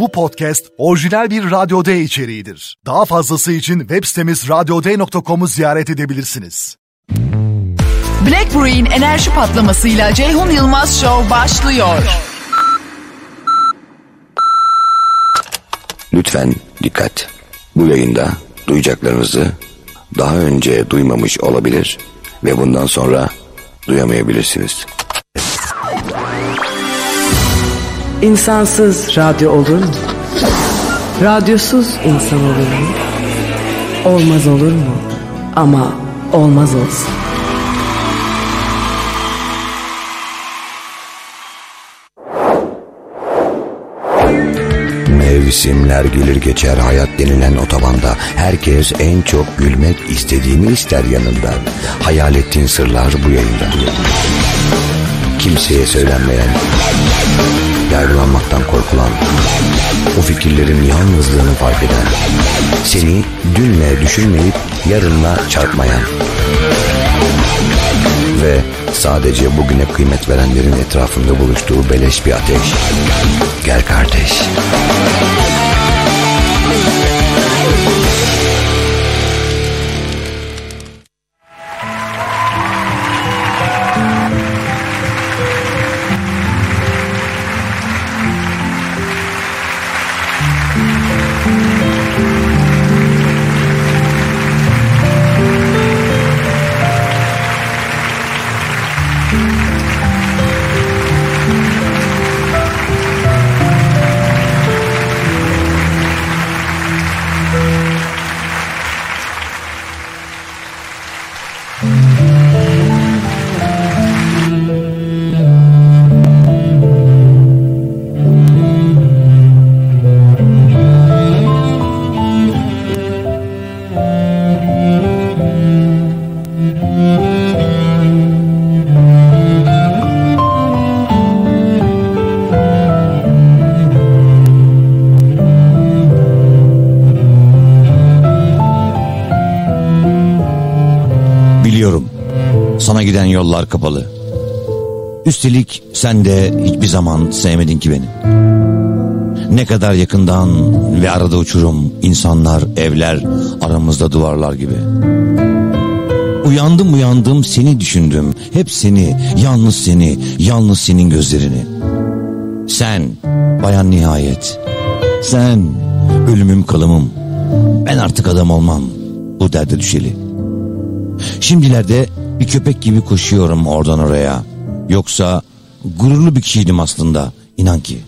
Bu podcast orijinal bir Radyo D içeriğidir. Daha fazlası için web sitemiz radyoday.com'u ziyaret edebilirsiniz. Black Brew'in enerji patlamasıyla Ceyhun Yılmaz Show başlıyor. Lütfen dikkat. Bu yayında duyacaklarınızı daha önce duymamış olabilir ve bundan sonra duyamayabilirsiniz. İnsansız radyo olur mu? Radyosuz insan olur mu? Olmaz olur mu? Ama olmaz olsun. Mevsimler gelir geçer hayat denilen otobanda Herkes en çok gülmek istediğini ister yanında Hayal ettiğin sırlar bu yayında Kimseye söylenmeyen Yargılanmaktan korkulan O fikirlerin yalnızlığını fark eden Seni dünle düşünmeyip yarınla çarpmayan Ve sadece bugüne kıymet verenlerin etrafında buluştuğu beleş bir ateş. Gel kardeş yollar kapalı. Üstelik sen de hiçbir zaman sevmedin ki beni. Ne kadar yakından ve arada uçurum, insanlar, evler, aramızda duvarlar gibi. Uyandım uyandım seni düşündüm. Hep seni, yalnız seni, yalnız senin gözlerini. Sen, bayan nihayet. Sen, ölümüm kalımım. Ben artık adam olmam. Bu derde düşeli. Şimdilerde bir köpek gibi koşuyorum oradan oraya. Yoksa gururlu bir kişiydim aslında. inan ki.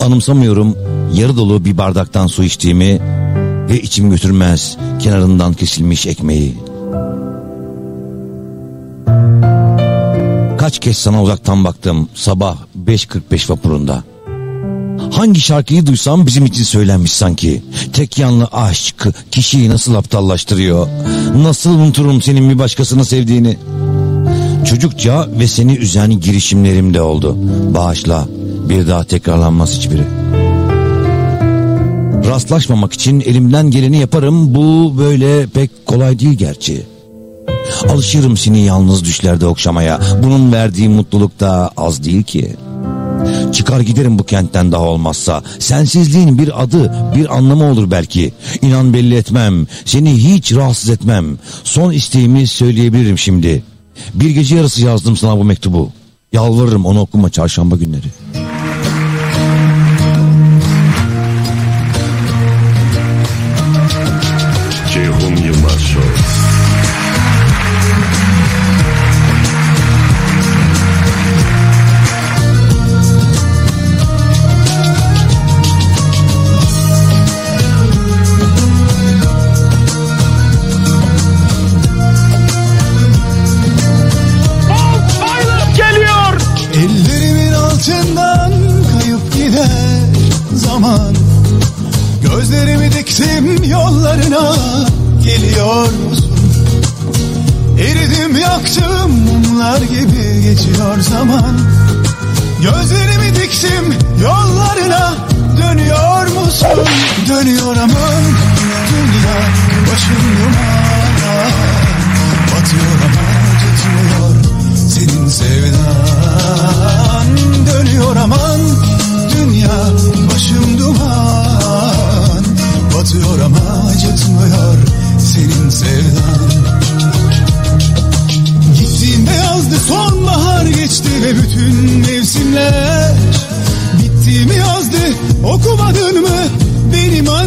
Anımsamıyorum yarı dolu bir bardaktan su içtiğimi ve içim götürmez kenarından kesilmiş ekmeği. Kaç kez sana uzaktan baktım sabah 5.45 vapurunda. Hangi şarkıyı duysam bizim için söylenmiş sanki. Tek yanlı aşk kişiyi nasıl aptallaştırıyor. Nasıl unuturum senin bir başkasını sevdiğini. Çocukça ve seni üzen girişimlerim de oldu. Bağışla bir daha tekrarlanmaz hiçbiri. Rastlaşmamak için elimden geleni yaparım. Bu böyle pek kolay değil gerçi. Alışırım seni yalnız düşlerde okşamaya. Bunun verdiği mutluluk da az değil ki. Çıkar giderim bu kentten daha olmazsa. Sensizliğin bir adı, bir anlamı olur belki. İnan belli etmem. Seni hiç rahatsız etmem. Son isteğimi söyleyebilirim şimdi. Bir gece yarısı yazdım sana bu mektubu. Yalvarırım onu okuma çarşamba günleri.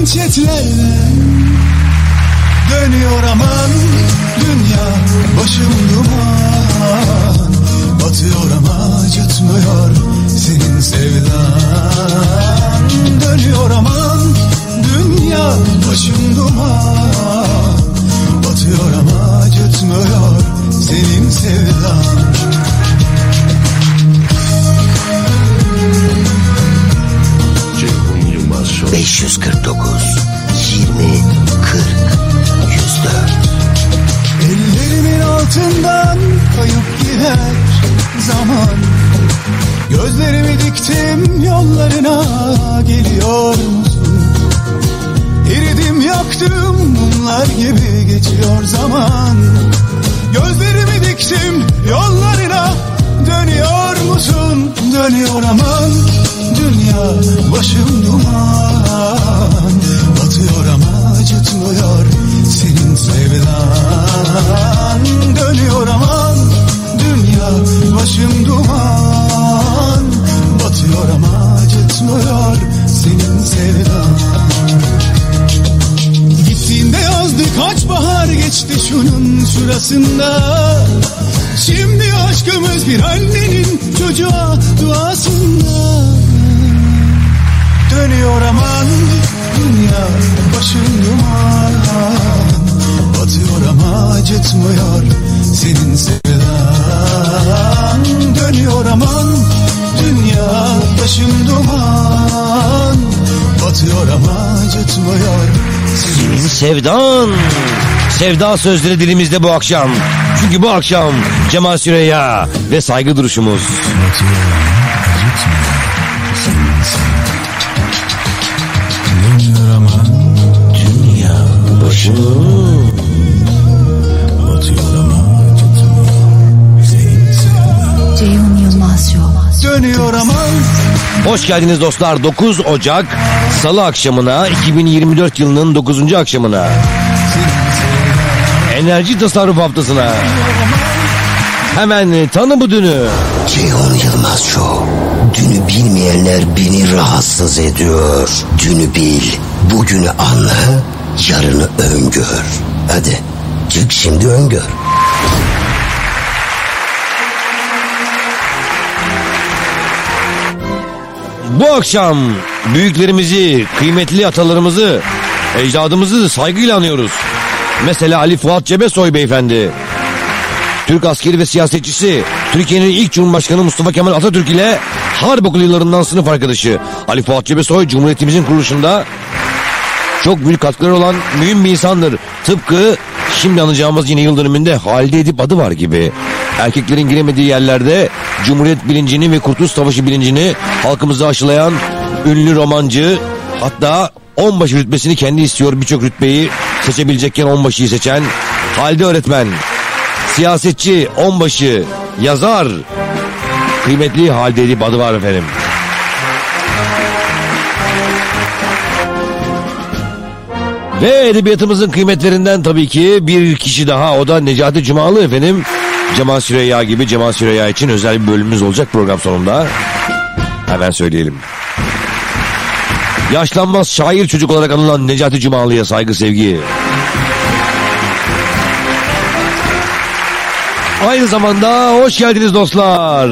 Manşetlerden Dönüyor aman dünya başım duman. Batıyor ama acıtmıyor senin sevdan. Dönüyor aman dünya başım duman. Batıyor ama acıtmıyor senin sevdan. Ceyhun Yılmaz Show. 549 20 40 104 Ellerimin altından kayıp gider zaman Gözlerimi diktim yollarına geliyor musun? Eridim yaktım mumlar gibi geçiyor zaman Gözlerimi diktim yollarına dönüyor musun? Dönüyor aman dünya başım duman. Batıyor ama acıtmıyor senin sevdan. Dönüyor aman dünya başım duman. Batıyor ama acıtmıyor senin sevdan. Gittiğinde yazdı kaç bahar geçti şunun şurasında Şimdi aşkımız bir annenin çocuğa duasında Dönüyor aman dünya başım duman Batıyor ama acıtmıyor senin sevdan Dönüyor aman dünya başım duman Batıyor ama acıtmıyor senin Sevdan. Sevda sözleri dilimizde bu akşam. Çünkü bu akşam Cemal Süreyya ve saygı duruşumuz. Dönüyor aman Dünya başı. Batıyor ama acıtmıyor senin sevdan Ceyhun Yılmaz Show. Dönüyor aman Hoş geldiniz dostlar. 9 Ocak Salı akşamına 2024 yılının 9. akşamına. Enerji tasarruf haftasına. Hemen tanı bu dünü. Ceyhun Yılmaz Show. Dünü bilmeyenler beni rahatsız ediyor. Dünü bil, bugünü anla, yarını öngör. Hadi çık şimdi öngör. Bu akşam büyüklerimizi, kıymetli atalarımızı, ecdadımızı saygıyla anıyoruz. Mesela Ali Fuat Cebesoy beyefendi. Türk askeri ve siyasetçisi, Türkiye'nin ilk Cumhurbaşkanı Mustafa Kemal Atatürk ile harp okulu yıllarından sınıf arkadaşı. Ali Fuat Cebesoy Cumhuriyetimizin kuruluşunda çok büyük katkıları olan mühim bir insandır. Tıpkı şimdi anacağımız yine yıl dönümünde Halide Edip adı var gibi. Erkeklerin giremediği yerlerde Cumhuriyet bilincini ve Kurtuluş Savaşı bilincini halkımıza aşılayan ünlü romancı hatta onbaşı rütbesini kendi istiyor birçok rütbeyi seçebilecekken onbaşıyı seçen Halide öğretmen, siyasetçi, onbaşı, yazar, kıymetli Halide Edip adı var efendim. Ve edebiyatımızın kıymetlerinden tabii ki bir kişi daha o da Necati Cumalı efendim. Cemal Süreyya gibi Cemal Süreyya için özel bir bölümümüz olacak program sonunda. Hemen söyleyelim. Yaşlanmaz şair çocuk olarak anılan Necati Cumalı'ya saygı sevgi. Aynı zamanda hoş geldiniz dostlar.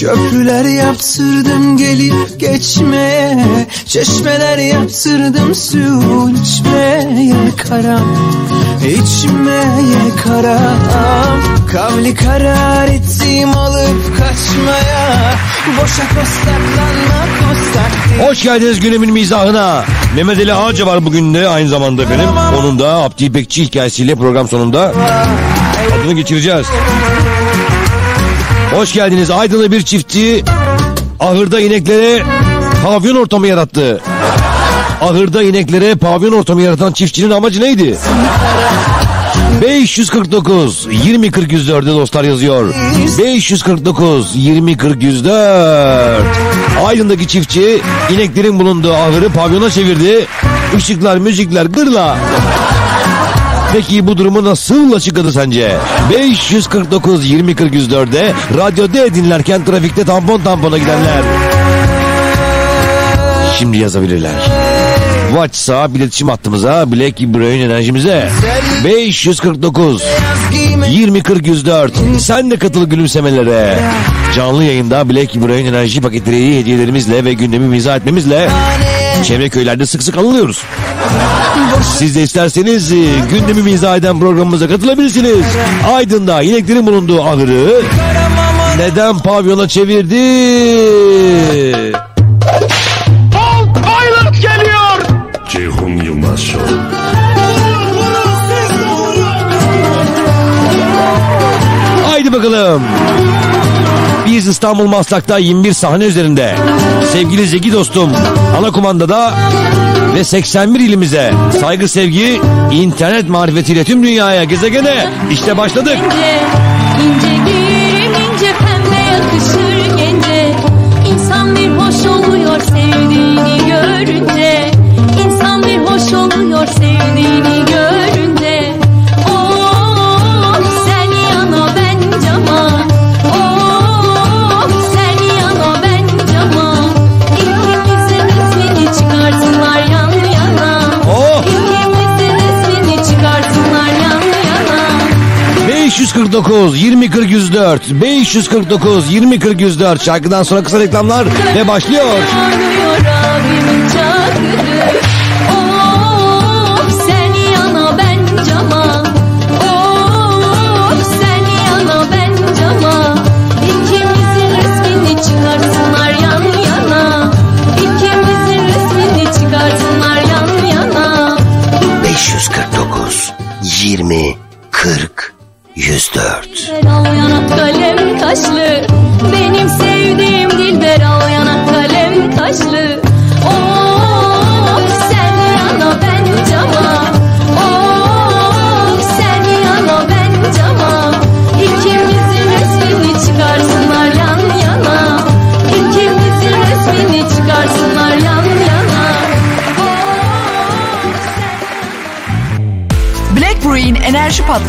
Köprüler yaptırdım gelip geçmeye Çeşmeler yaptırdım su içmeye karam İçmeye karam Kavli karar ettim alıp kaçmaya Boşa kostaklanma kostak. Hoş geldiniz günümün mizahına. Mehmet Ali Ağaca var bugün de aynı zamanda efendim. Onun da Abdi İpekçi hikayesiyle program sonunda adını geçireceğiz. Hoş geldiniz. Aydınlı bir çiftçi ahırda ineklere pavyon ortamı yarattı. Ahırda ineklere pavyon ortamı yaratan çiftçinin amacı neydi? 549 20 40 104'de dostlar yazıyor. 549 20 40 104. Aydın'daki çiftçi ineklerin bulunduğu ahırı pavyona çevirdi. Işıklar, müzikler, gırla. Peki bu durumu nasıl açıkladı sence? 549 20 40 104'de radyoda dinlerken trafikte tampon tampona gidenler. Şimdi yazabilirler. WhatsApp iletişim hattımıza Black Brain enerjimize 549 20 40 104 sen de katıl gülümsemelere canlı yayında Black Brain enerji paketleri hediyelerimizle ve gündemi izah etmemizle çevre köylerde sık sık anılıyoruz. Siz de isterseniz e, gündemi izah eden programımıza katılabilirsiniz. Aydın'da ineklerin bulunduğu ahırı neden pavyona çevirdi? Ceyhun Yılmaz Show. Haydi bakalım. Biz İstanbul Maslak'ta 21 sahne üzerinde. Sevgili Zeki dostum, ana kumandada ve 81 ilimize saygı sevgi, internet marifetiyle tüm dünyaya gezegene işte başladık. İnce, ince giyerim ince pembe yakışır gence İnsan bir hoş oluyor sevdiğini görünce İnsan bir hoş oluyor sevdiğini görünce 549 20 40 104 549 20 40 104 şarkıdan sonra kısa reklamlar ve başlıyor. Yanıyor abimin çakırı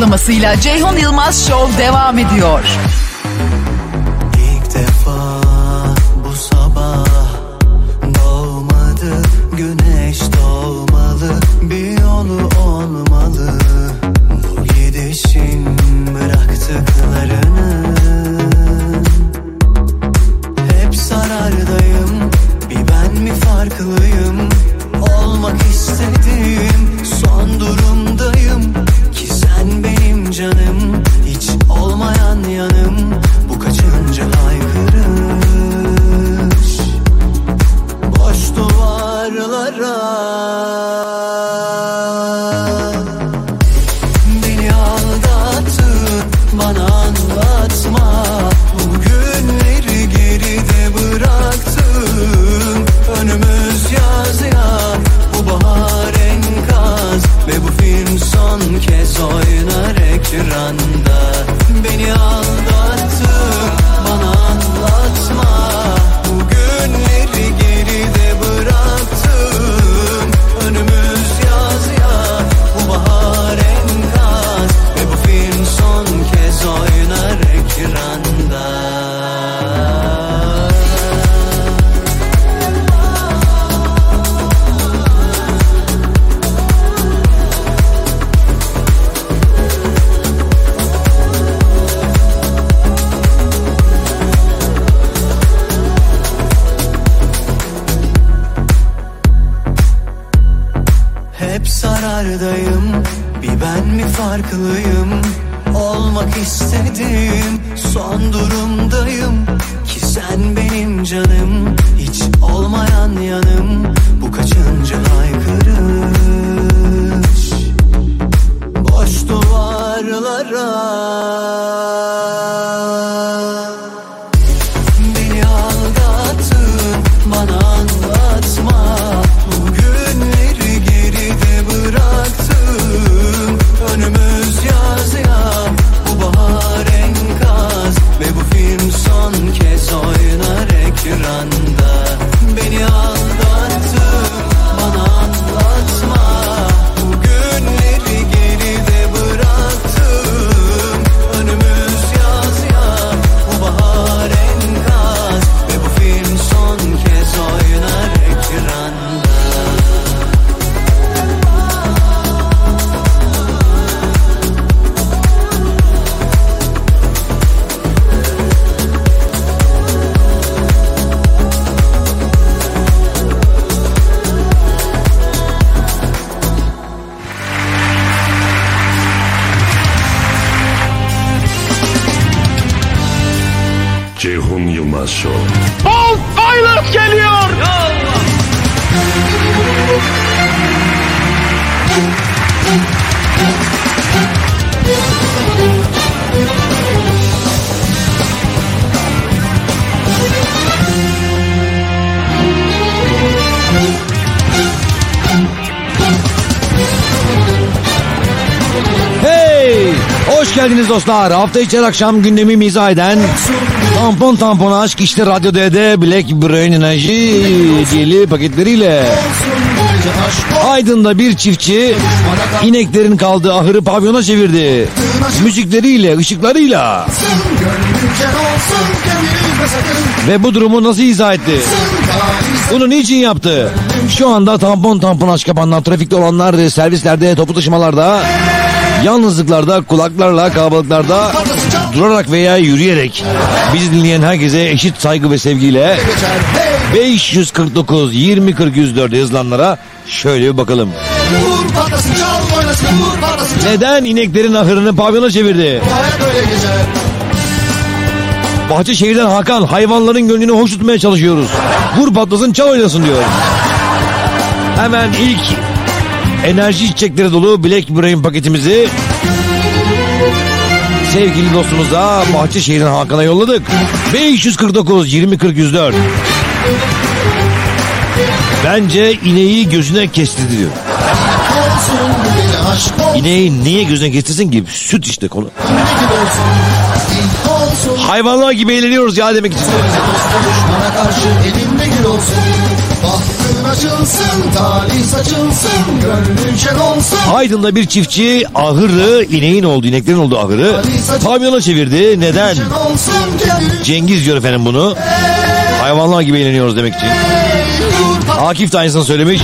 enerji patlamasıyla Ceyhun Yılmaz Show devam ediyor. Hoş geldiniz dostlar. Hafta içi akşam gündemi mizah eden Tampon Tampon Aşk işte Radyo D'de Black Brain Enerji diyeli paketleriyle. Aydın'da bir çiftçi ineklerin kaldığı ahırı pavyona çevirdi. Müzikleriyle, ışıklarıyla. Ve bu durumu nasıl izah etti? Bunu niçin yaptı? Şu anda tampon tampon aşk yapanlar, trafikte olanlar, servislerde, toplu taşımalarda, yalnızlıklarda, kulaklarla, kalabalıklarda durarak veya yürüyerek bizi dinleyen herkese eşit saygı ve sevgiyle 549 20 40 104 yazılanlara şöyle bir bakalım. Neden ineklerin ahırını pavyona çevirdi? Bahçeşehir'den Hakan hayvanların gönlünü hoş tutmaya çalışıyoruz. Vur patlasın çal oynasın diyor. Hemen ilk enerji içecekleri dolu Black Brain paketimizi sevgili dostumuza Bahçeşehir'den Hakan'a yolladık. 549 20 40 104. Bence ineği gözüne kestirdi diyor. İneği niye gözüne kestirsin ki? Süt işte konu. Hayvanlar gibi eğleniyoruz ya demek için. Açılsın, talih saçılsın Gönlün şen olsun Aydın'da bir çiftçi ahırı, ineğin olduğu, ineklerin olduğu ahırı pavyona çevirdi. Neden? Cengiz diyor efendim bunu. Hayvanlar gibi eğleniyoruz demek için. Akif de aynısını söylemiş.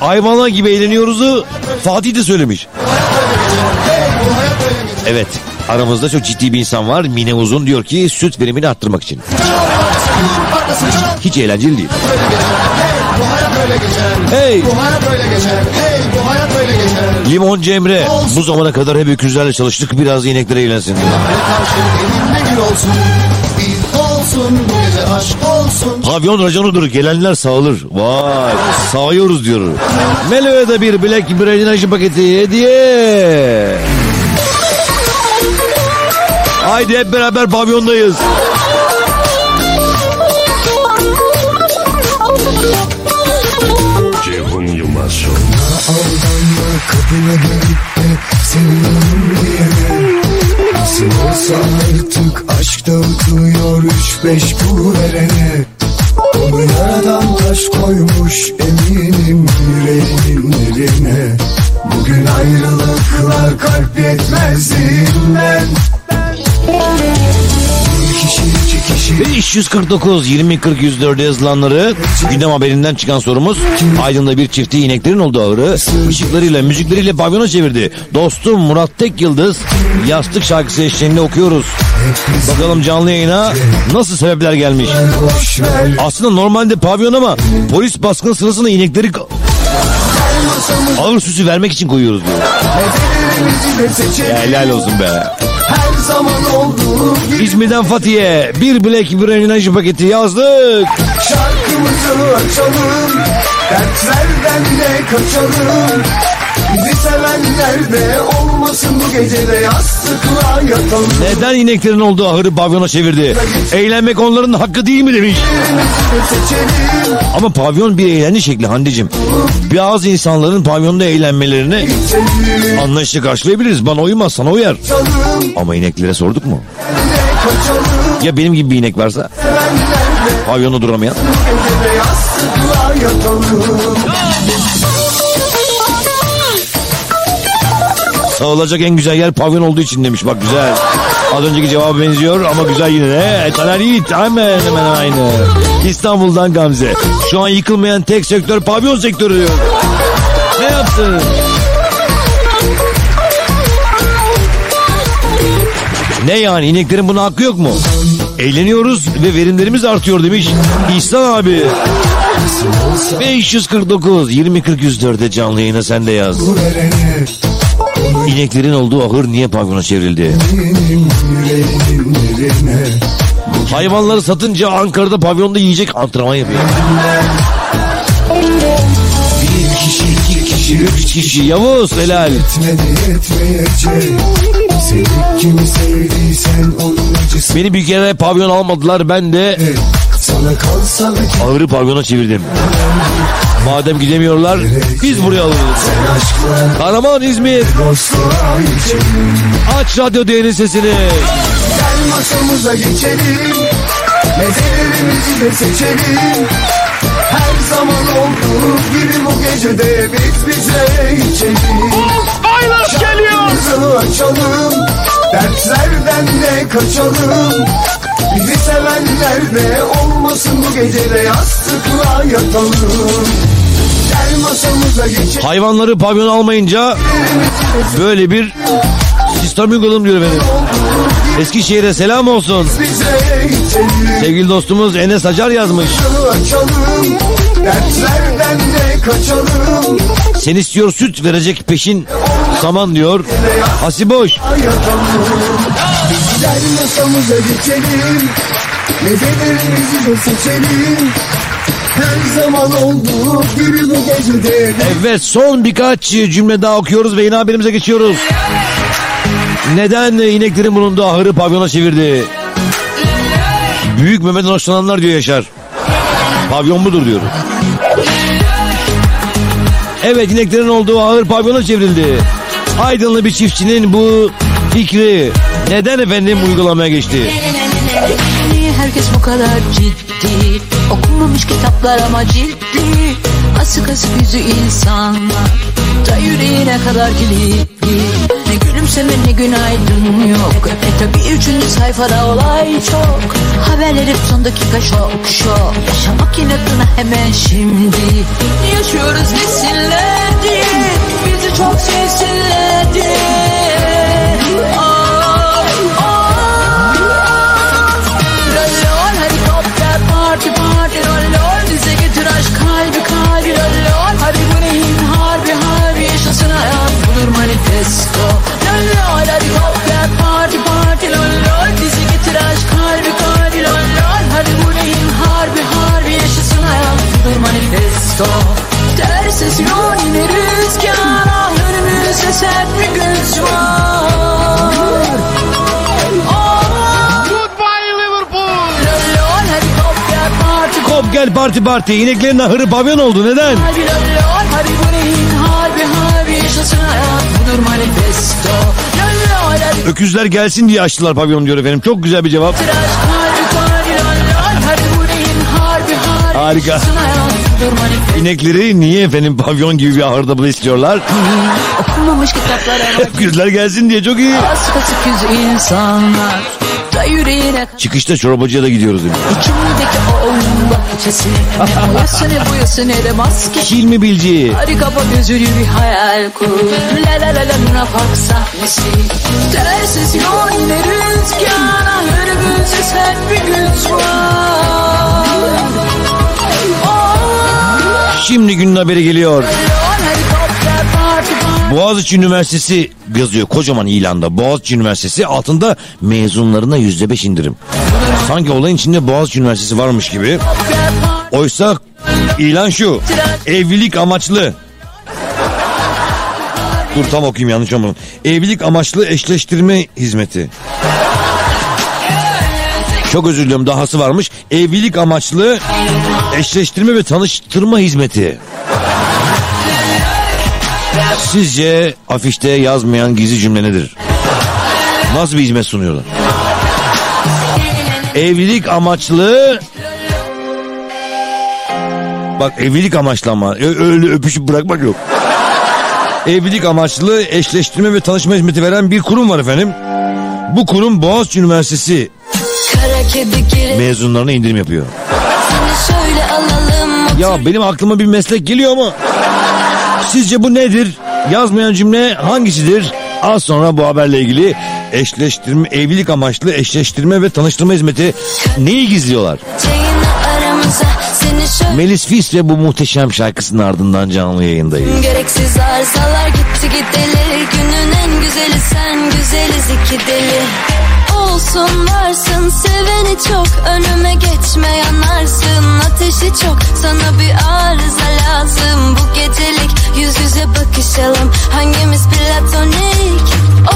Hayvanlar gibi eğleniyoruzu Fatih de söylemiş. Evet aramızda çok ciddi bir insan var. Mine Uzun diyor ki süt verimini arttırmak için. Hiç eğlenceli değil. Bu hayat böyle geçer. Hey! Bu hayat böyle geçer. Hey bu hayat böyle geçer. Limon Cemre bu zamana kadar hep öküzlerle çalıştık biraz inekler eğlensin. elinde gül olsun. Bir olsun bu gece aşk olsun Pavyon raconudur gelenler sağılır. Vay sağıyoruz diyor. Melo'ya da bir Black Brain enerji paketi hediye. Haydi hep beraber pavyondayız. Ceyhun Yılmaz Show. Aldanma kapına gelip de seviyorum diyene Nasıl olsa artık aşk dağıtıyor üç beş bu verene 549 20 40 104 yazılanları gündem haberinden çıkan sorumuz Aydın'da bir çifti ineklerin olduğu ahırı ışıklarıyla müzikleriyle pavyona çevirdi. Dostum Murat Tek Yıldız yastık şarkısı eşliğinde okuyoruz. Bakalım canlı yayına nasıl sebepler gelmiş. Aslında normalde pavyon ama polis baskın sırasında inekleri ağır süsü vermek için koyuyoruz diyor. Ya helal olsun be. Her zaman olduğu İzmir'den Fatih'e bir Black Brain enerji paketi yazdık. Şarkımızı açalım Dertlerden de kaçalım Bizi sevenler de olmasın bu gecede yastıkla yatalım Neden ineklerin olduğu ahırı pavyona çevirdi? Eğlenmek onların hakkı değil mi demiş. Ama pavyon bir eğlence şekli Handicim. Bazı insanların pavyonda eğlenmelerini anlayışla karşılayabiliriz. Bana uymaz sana uyar. Ama ineklere sorduk mu? Ya benim gibi bir inek varsa? Pavyonda duramayan. Sağılacak en güzel yer pavyon olduğu için demiş. Bak güzel. Az önceki cevaba benziyor ama güzel yine de. Taner Yiğit hemen hemen aynı. İstanbul'dan Gamze. Şu an yıkılmayan tek sektör pavyon sektörü diyor. Ne yaptın? Ne yani ineklerin buna hakkı yok mu? Eğleniyoruz ve verimlerimiz artıyor demiş İhsan abi. 549 20 40 104'e canlı yayına sen de yaz. İneklerin olduğu ahır niye pavyona çevrildi? Hayvanları satınca Ankara'da pavyonda yiyecek antrenman yapıyor. Bir kişi, iki kişi, üç kişi Yavuz helal. Etmedi Seni kimi sevdiysen onun acısı Beni bir kere pavyon almadılar ben de Sana kalsa bütün ağırı pavyona çevirdim. Madem gidemiyorlar biz buraya alırız. aşklar Kahraman İzmir aç radyo değerin sesini. Gel masamıza geçelim Mezelerimizi de seçelim Her zaman olduğu gibi bu gecede biz bize içelim Aylos geliyor. Şarkımızı açalım Dertlerden de kaçalım Bizi sevenler de olmasın bu gecede yastıkla yatalım Gel masamıza geçelim Hayvanları pavyon almayınca böyle bir sistem uyguladım diyor benim. Eskişehir'e selam olsun. Sevgili dostumuz Enes Acar yazmış. açalım Sen istiyor süt verecek peşin saman diyor. De seçelim Her zaman olduğu gibi bu gecede Evet son birkaç cümle daha okuyoruz ve yine haberimize geçiyoruz. Neden ineklerin bulunduğu ahırı pavyona çevirdi? Büyük Mehmet'in hoşlananlar diyor Yaşar. Pavyon budur diyor. Evet ineklerin olduğu ahır pavyona çevrildi. Aydınlı bir çiftçinin bu fikri neden efendim uygulamaya geçti? Niye herkes bu kadar ciddi? Okunmamış kitaplar ama ciddi Asık asık yüzü insanlar Da yüreğine kadar kilitli. Ne gülümseme ne günaydın yok. E tabi üçüncü sayfada olay çok. Haberler son dakika şok şok. Yaşamak inatına hemen şimdi. Yaşıyoruz desinler diye Bizi çok sevsinler diye Ay, ay. Lolol helikopter parti parti lolol Bize getir aşk kalbi kalbi lolol Hadi bu neyin harbi harbi yaşasın hayat. Budur manifesto sert bir güç var Goodbye Liverpool. Parti Kop gel parti parti ineklerin ahırı pavyon oldu neden? Hadi hadi hadi Öküzler gelsin diye açtılar pavyon diyor efendim. Çok güzel bir cevap. hadi Harika. İnekleri niye efendim pavyon gibi bir ahırda bunu istiyorlar? Okunmamış kitaplar ama Öküzler gelsin diye çok iyi. Yüz insanlar Da yüreğine Çıkışta çorbacıya da gidiyoruz demiş. İçimdeki o oyun bahçesi Ne boyası ne ne de maske Hilmi Bilci. Hadi kapa gözünü bir hayal kur La la la la Luna Park sahnesi Tersiz yol yine rüzgar Önümüzde sert bir güç var Şimdi günün haberi geliyor. Boğaziçi Üniversitesi yazıyor kocaman ilanda. Boğaziçi Üniversitesi altında mezunlarına yüzde beş indirim. Sanki olayın içinde Boğaziçi Üniversitesi varmış gibi. Oysa ilan şu. Evlilik amaçlı. Dur tam okuyayım yanlış olmasın. Evlilik amaçlı eşleştirme hizmeti. Çok özür diliyorum dahası varmış. Evlilik amaçlı eşleştirme ve tanıştırma hizmeti. Sizce afişte yazmayan gizli cümle nedir? Nasıl bir hizmet sunuyorlar? Evlilik amaçlı Bak evlilik amaçlı ama öyle öpüşüp bırakmak yok. Evlilik amaçlı eşleştirme ve tanışma hizmeti veren bir kurum var efendim. Bu kurum Boğaziçi Üniversitesi mezunlarına indirim yapıyor. seni söyle alalım Ya benim aklıma bir meslek geliyor ama sizce bu nedir? Yazmayan cümle hangisidir? Az sonra bu haberle ilgili eşleştirme, evlilik amaçlı eşleştirme ve tanıştırma hizmeti neyi gizliyorlar? Melis Fis ve bu muhteşem şarkısının ardından canlı yayındayız. Gereksiz arızalar gitti gideli Günün en güzeli sen güzeliz iki deli Olsun varsın. Seveni çok Önüme geçme yanarsın. Ateşi çok sana bir arıza lazım. Bu gecelik yüz yüze bakışalım. Hangimiz platonik?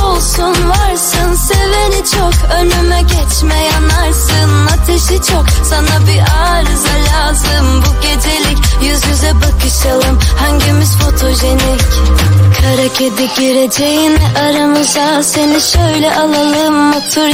Olsun varsın. Seveni çok Önüme geçme yanarsın. Ateşi çok sana bir arıza lazım. Bu gecelik yüz yüze bakışalım. Hangimiz fotojenik? Kara kedi gireceğin aramıza Seni şöyle alalım. Otur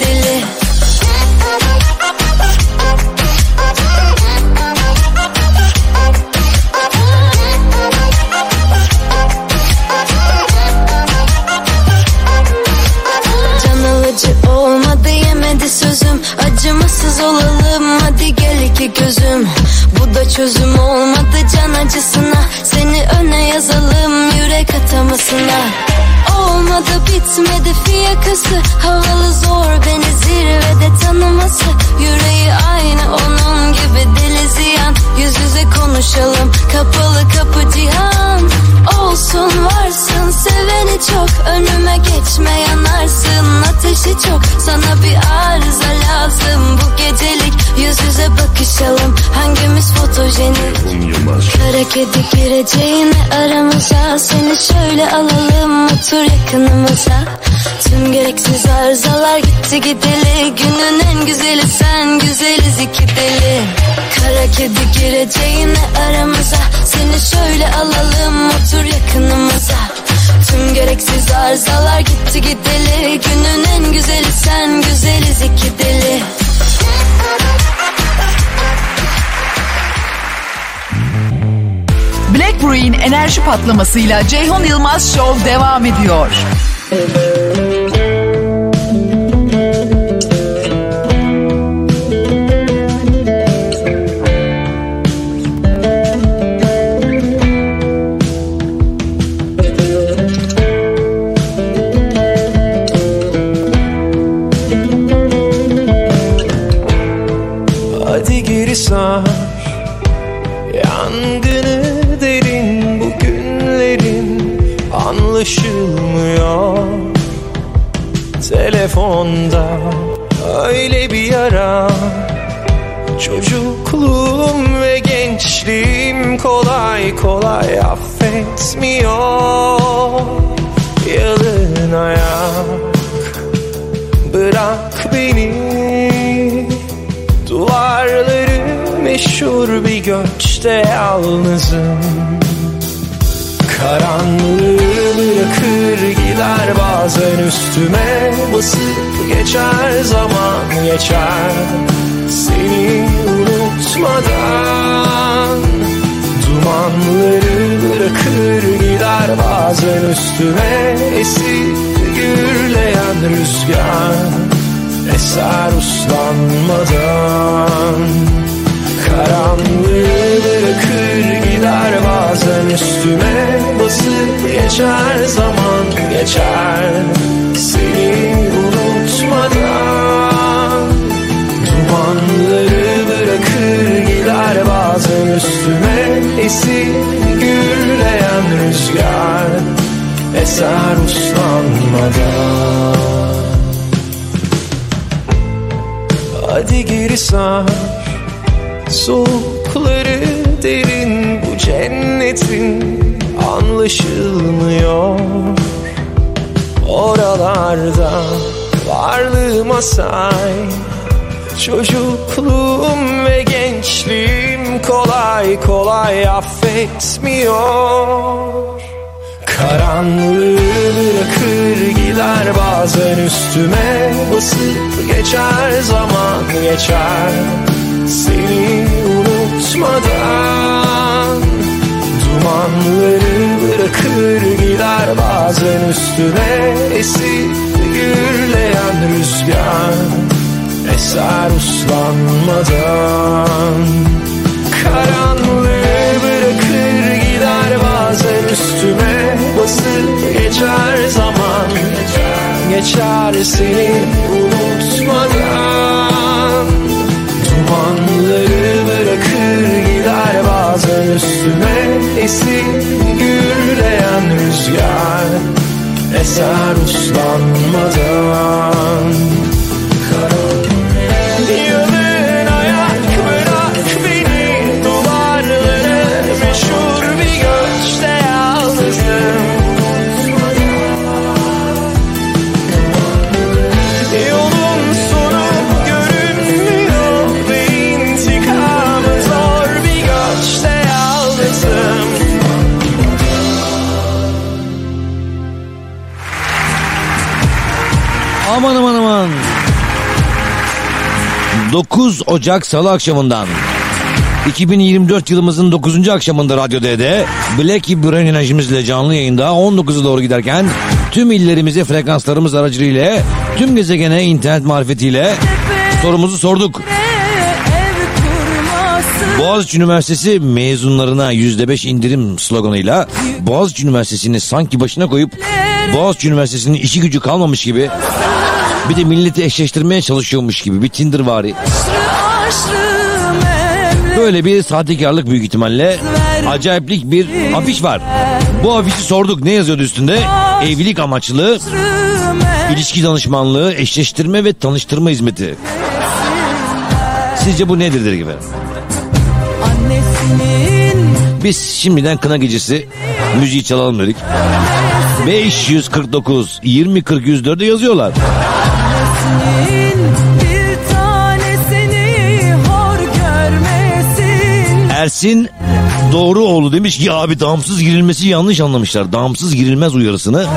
Geçme yanarsın Ateşi çok. Sana bir arıza lazım. Bu gecelik yüz yüze bakışalım. Hangimiz fotojenik Kara kedi gireceğin aramıza. Seni şöyle alalım otur yakınımıza. Tüm gereksiz arızalar gitti gideli. Günün en güzeli sen güzeliz iki deli. Kara kedi gireceğin aramıza. Seni şöyle alalım otur yakınımıza Tüm gereksiz arızalar gitti gideli. Günün en güzeli sen güzeliz iki deli. Black Brew'in enerji patlamasıyla Ceyhun Yılmaz Show devam ediyor. Hadi Telefonda. Öyle bir yara Çocukluğum ve gençliğim kolay kolay affetmiyor. Yalın ayak bırak beni. Duvarları meşhur bir göçte yalnızım Karanlığı bırakır gider bazen üstüme. Basıp geçer zaman geçer. Seni unutmadan Dumanları bırakır gider bazen üstüme. Esip gürleyen rüzgar Eser uslanmadan Karanlığı bırakır gider bazen üstüme. Basıp geçer zaman geçer Seni unutmadan. Dumanları bırakır gider bazen üstüme. Esip gürleyen rüzgar Eser uslanmadan. Hadi geri sar Soğukları derin bu cennetin Anlaşılmıyor. Oralarda varlığıma say. Çocukluğum ve gençliğim kolay kolay affetmiyor. Karanlığı bırakır gider bazen üstüme. Basıp geçer zaman geçer Seni unutmadan Dumanları bırakır gider bazen üstüne Esip gürleyen rüzgar Eser uslanmadan. Karanlığı bırakır gider bazen üstüme Basıp geçer geçer seni unutmadan Dumanları bırakır gider bazen üstüme. Esir gürleyen rüzgar Eser uslanmadan 9 Ocak Salı akşamından 2024 yılımızın 9. akşamında Radyo D'de Black Brain enerjimizle canlı yayında 19'a doğru giderken tüm illerimize frekanslarımız aracılığıyla tüm gezegene internet marifetiyle sorumuzu sorduk. Boğaziçi Üniversitesi mezunlarına %5 indirim sloganıyla Boğaziçi Üniversitesi'ni sanki başına koyup Boğaziçi Üniversitesi'nin işi gücü kalmamış gibi bir de milleti eşleştirmeye çalışıyormuş gibi bir Tinder vari. Böyle bir sahtekarlık büyük ihtimalle acayiplik bir afiş var. Bu afişi sorduk ne yazıyordu üstünde? Evlilik amaçlı ilişki danışmanlığı, eşleştirme ve tanıştırma hizmeti. Sizce bu nedir der gibi? Biz şimdiden kına gecesi müziği çalalım dedik. 549 20 40 104'e yazıyorlar. Ersin Doğruoğlu demiş ki abi damsız girilmesi yanlış anlamışlar. Damsız girilmez uyarısını.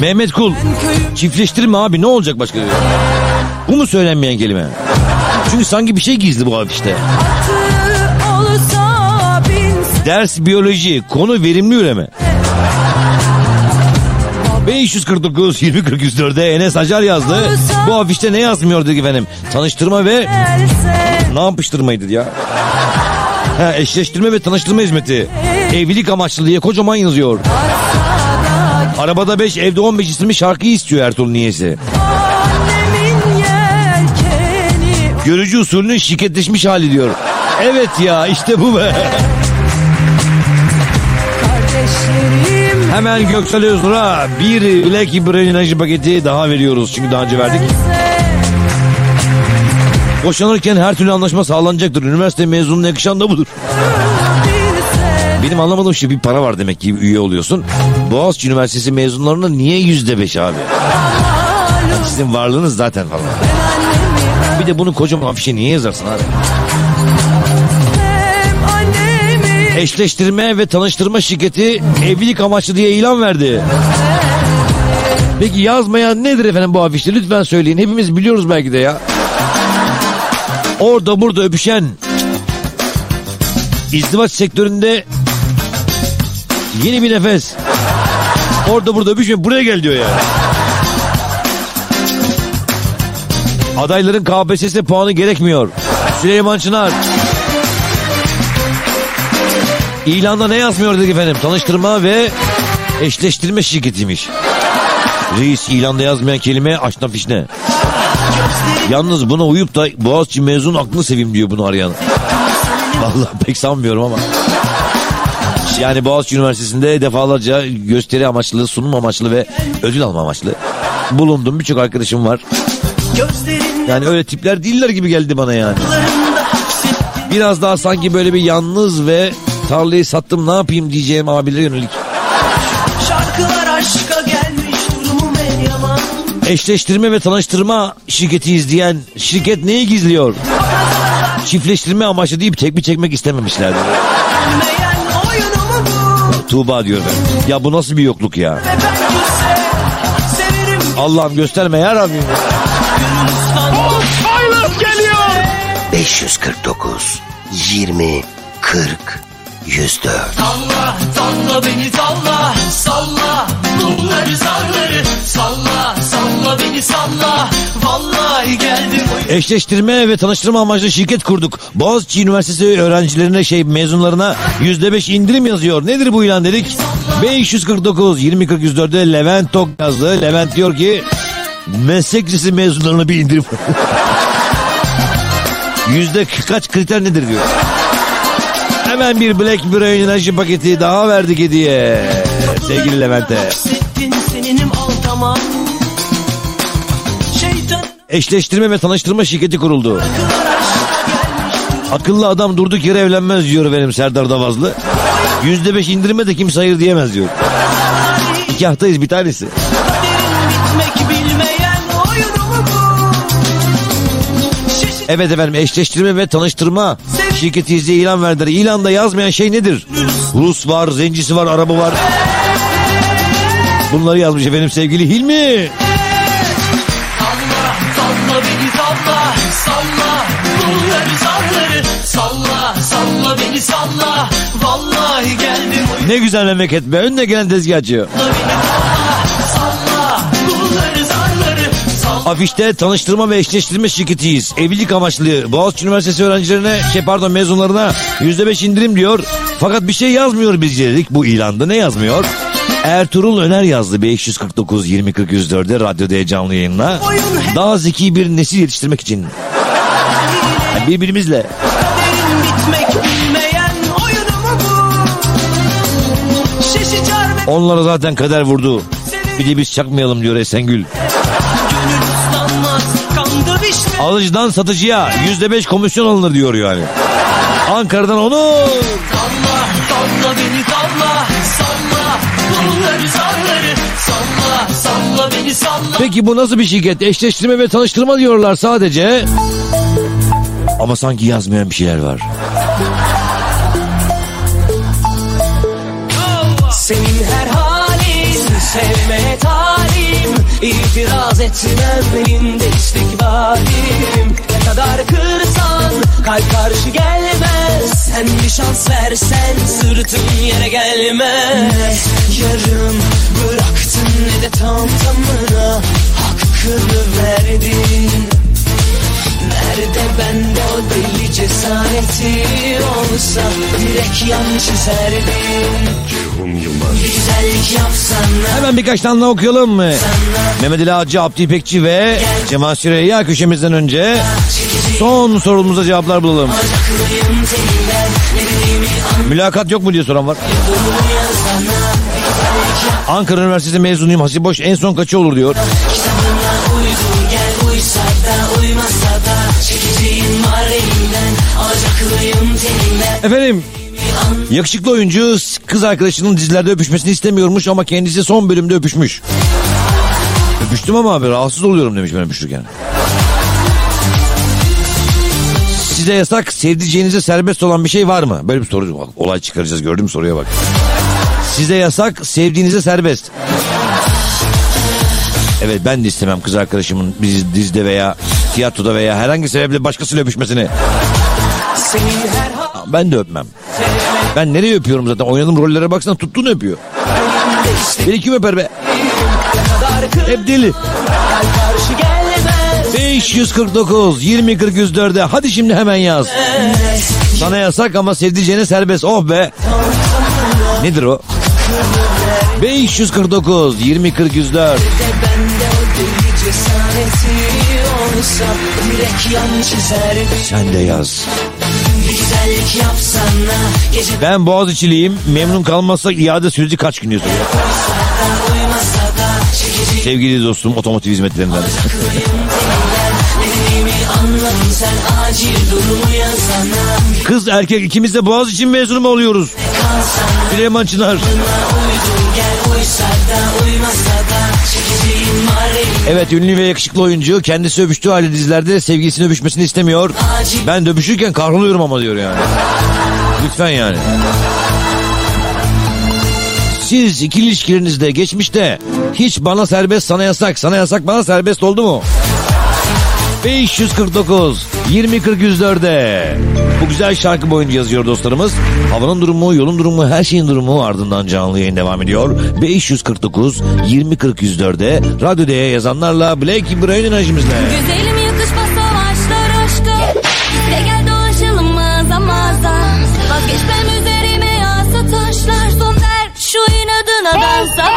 Mehmet Kul çiftleştirme abi ne olacak başka diyor. Bu mu söylenmeyen kelime? Çünkü sanki bir şey gizli bu afişte. Ders biyoloji konu verimli üreme. 549 20 40 104'e Enes Acar yazdı. Bu afişte ne yazmıyor dedi efendim. Tanıştırma ve ne yapıştırmaydı ya? Ha, eşleştirme ve tanıştırma hizmeti. Evlilik amaçlı diye kocaman yazıyor. Arabada 5 evde 15 isimli şarkıyı istiyor Ertuğrul yelkeni Görücü usulünün şirketleşmiş hali diyor. Evet ya işte bu be. Hemen Göksel Özur'a bir Black Brain enerji paketi daha veriyoruz. Çünkü daha önce verdik. Boşanırken her türlü anlaşma sağlanacaktır. Üniversite mezununa yakışan da budur. Benim anlamadığım şey bir para var demek ki üye oluyorsun. Boğaziçi Üniversitesi mezunlarına niye yüzde beş abi? Sizin varlığınız zaten falan. Bir de bunu kocaman afişe niye yazarsın abi? Eşleştirme ve tanıştırma şirketi evlilik amaçlı diye ilan verdi. Peki yazmayan nedir efendim bu afişte? Lütfen söyleyin. Hepimiz biliyoruz belki de ya. Orada burada öpüşen izdivaç sektöründe yeni bir nefes. Orada burada öpüşme buraya gel diyor ya. Adayların KPSS puanı gerekmiyor. Süleyman Çınar. İlanda ne yazmıyor dedik efendim? Tanıştırma ve eşleştirme şirketiymiş. Reis ilanda yazmayan kelime aşna fişne. Yalnız buna uyup da Boğaziçi mezun aklını seveyim diyor bunu arayan. Vallahi pek sanmıyorum ama. Yani Boğaziçi Üniversitesi'nde defalarca gösteri amaçlı, sunum amaçlı ve ödül alma amaçlı bulundum. Birçok arkadaşım var. Yani öyle tipler değiller gibi geldi bana yani. Biraz daha sanki böyle bir yalnız ve tarlayı sattım ne yapayım diyeceğim abilere yönelik. Şarkılar aşka gelmiş durumum en yaman Eşleştirme ve tanıştırma şirketi izleyen şirket neyi gizliyor? Çiftleştirme amaçlı deyip tek bir çekmek istememişlerdi. Tuğba diyor ben. Ya bu nasıl bir yokluk ya? Allah'ım gösterme ya Rabbim. Silas geliyor. 549 20 40 104 Salla salla beni salla Salla dulları zarları Salla salla beni salla Vallahi geldim Eşleştirme ve tanıştırma amaçlı şirket kurduk. Boğaziçi Üniversitesi öğrencilerine şey mezunlarına yüzde beş indirim yazıyor. Nedir bu ilan dedik? 549 20 40 104'de Levent Tok yazdı. Levent diyor ki meslek lisesi mezunlarına bir indirim. Yüzde kaç kriter nedir diyor. Hemen bir Black Brain enerji paketi daha verdik hediye. Sevgili Levent'e. Eşleştirme ve tanıştırma şirketi kuruldu. Akıllı adam durduk yere evlenmez diyor benim Serdar Davazlı. Yüzde beş indirime de kimse hayır diyemez diyor. Nikahtayız bir tanesi. Evet efendim eşleştirme ve tanıştırma şirketi diye ilan verdiler. İlanda yazmayan şey nedir? Rus var, zencisi var, araba var. Bunları yazmış efendim sevgili Hilmi. Salla salla beni salla Salla kolları salları Salla salla beni salla Vallahi geldim Ne güzel memleket be. Önüne gelen. Salla Afişte tanıştırma ve eşleştirme şirketiyiz. Evlilik amaçlı Boğaziçi Üniversitesi öğrencilerine, şey pardon mezunlarına yüzde beş indirim diyor. Fakat bir şey yazmıyor bizce dedik bu ilanda. Ne yazmıyor? Ertuğrul Öner yazdı 549 20 40 104'de radyoda canlı yayınla. Daha zeki bir nesil yetiştirmek için. Yani birbirimizle. Onlara zaten kader vurdu. Bir de biz çakmayalım diyor Esengül. Alıcıdan satıcıya yüzde beş komisyon alınır diyor yani. Ankara'dan onu Salla salla beni salla Salla kolları zarları Salla salla beni salla Peki bu nasıl bir şirket? Eşleştirme ve tanıştırma diyorlar sadece. Ama sanki yazmayan bir şeyler var. İtiraz etmem benim de istikbalim. Ne kadar kırsan kalp karşı gelmez. Sen bir şans versen sırtın yere gelmez. Yarım bıraktın ne de tam tamına Hakkını verdin. Nerede bende o deli cesareti? Olsa Direkt yan çizerdin Güzellik yapsana Hemen birkaç tane daha okuyalım mı? Mehmet Ali Hacı, Abdi İpekçi ve Cemal Süreyya köşemizden önce son sorumuza cevaplar bulalım. Mülakat yok mu diye soran var. Ankara Üniversitesi mezunuyum. Hasip Boş en son kaçı olur diyor. Efendim yakışıklı oyuncu kız arkadaşının dizilerde öpüşmesini istemiyormuş ama kendisi son bölümde öpüşmüş. Öpüştüm ama abi rahatsız oluyorum demiş ben öpüşürken. Size yasak sevdiceğinize serbest olan bir şey var mı? Böyle bir soru bak olay çıkaracağız gördün mü soruya bak. Size yasak sevdiğinize serbest. Evet ben de istemem kız arkadaşımın biz dizide veya tiyatroda veya herhangi sebeple başkasıyla öpüşmesini. Ben de öpmem. Ben nereye öpüyorum zaten oynadığım rollere baksana tuttuğunu öpüyor. Beni kim öper be? Hep deli. kalp karşı gelmez 549 20 40 104'e hadi şimdi hemen yaz. Sana yasak ama sevdiceğine serbest. Oh be. Nedir o? 549 20 40 104. Bende o deli cesareti olsa Direkt yan çizerdin Sen de yaz. Güzellik yapsana Gece Ben Boğaziçi'liyim. Memnun kalmazsak iade süreci kaç gün Çekeceğim Sevgili dostum otomotiv hizmetlerinden. Kız erkek ikimiz de Boğaziçi mezunu mu oluyoruz? Süleyman Çınar. Evet ünlü ve yakışıklı oyuncu kendisi öpüştüğü halde dizilerde sevgilisinin öpüşmesini istemiyor. Ben de öpüşürken kahroluyorum ama diyor yani. Lütfen yani. Siz ikili ilişkilerinizde geçmişte hiç bana serbest sana yasak sana yasak bana serbest oldu mu? 549 20.40 Bu güzel şarkı boyunca yazıyor dostlarımız. Havanın durumu, yolun durumu, her şeyin durumu ardından canlı yayın devam ediyor. 549 20.40 Radyo D'ye yazanlarla Black Brain enerjimizle. Güzelim yakışmaz savaşlar aşka. İşte gel dolaşalım mağaza mağaza. Vazgeçmem üzerime yağsa taşlar. Son der şu inadına dansa.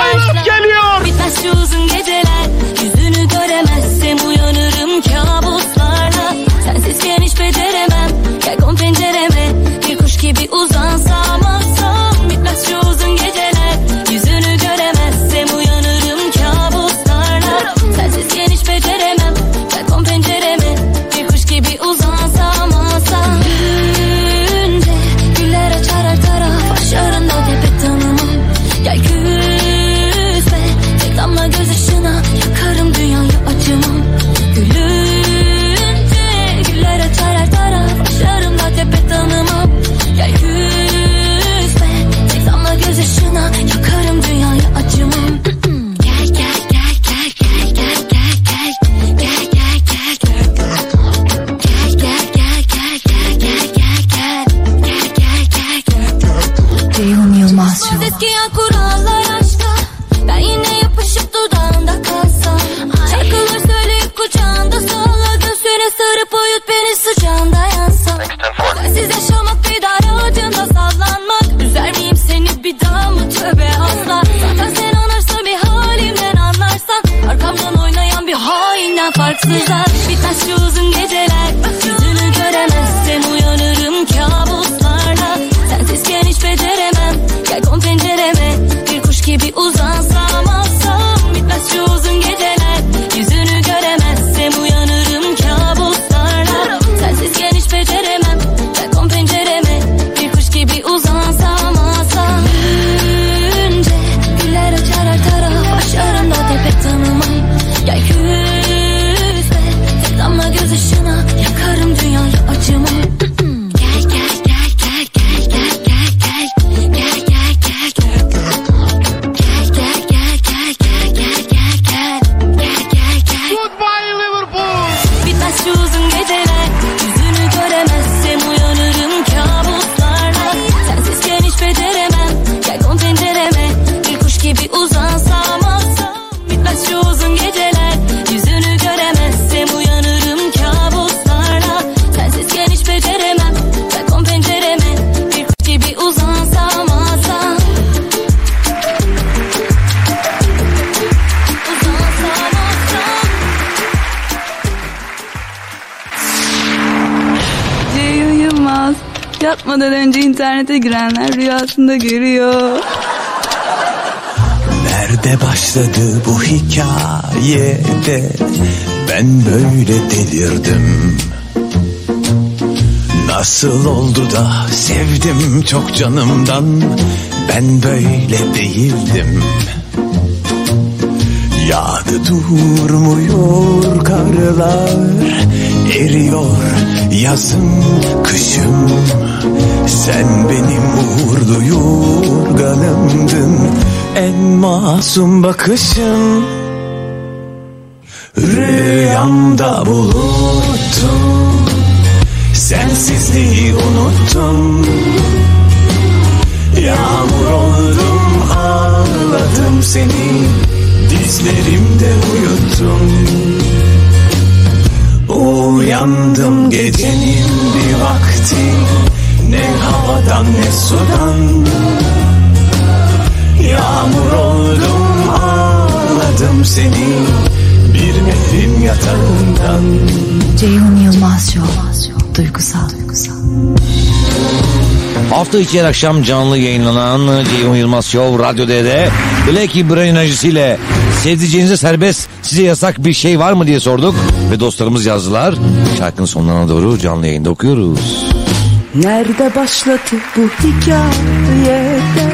自然。Rüyasında görüyor. Nerede başladı bu hikayede? Ben böyle delirdim. Nasıl oldu da sevdim çok canımdan? Ben böyle değildim. Yağdı durmuyor karlar Eriyor yazım kışım Sen benim uğurlu yorganımdın En masum bakışın. Rüyamda buluttum Sensizliği unuttum. Yağmur oldum ağladım seni Dizlerimde uyuttum Uyandım gecenin bir vakti Ne havadan ne sudan Yağmur oldum ağladım seni Bir mehrin yatağından Ceyhun Yılmaz Show. Duygusal. Duygusal. Hafta içi her akşam canlı yayınlanan Ceyhun Yılmaz Show Radyo D'de Black Brain enerjisiyle sevdiceğinize serbest size yasak bir şey var mı diye sorduk. Ve dostlarımız yazdılar. Şarkının sonlarına doğru canlı yayında okuyoruz. Nerede başladı bu hikayede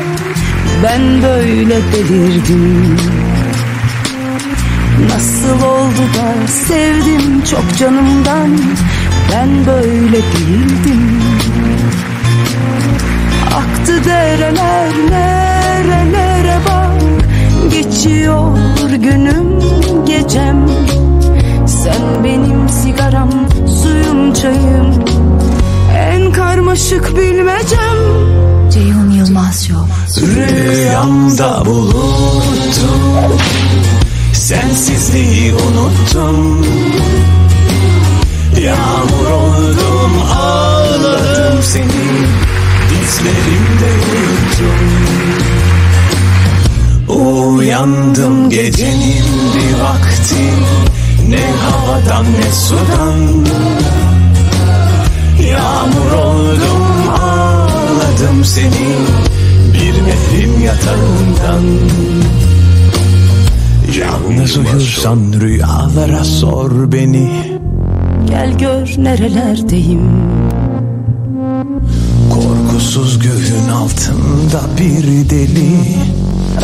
Ben böyle delirdim. Nasıl oldu da sevdim çok canımdan? Ben böyle değildim. Aktı dereler nerelere bak Geçiyor günüm gecem. Sen benim sigaram suyum çayım. En karmaşık bilmecem. Ceyhun Yılmaz Show. Rüyamda buluttum. Sensizliği unuttum. Yağmur oldum ağladım seni Dizlerimde uyuttum Uyandım gecenin bir vakti. Ne havadan ne sudan. Yağmur oldum ağladım seni. Bir mehrin yatağından. Yalnız uyursan rüyalara sor beni. Gel gör nerelerdeyim. Korkusuz göğün altında bir deli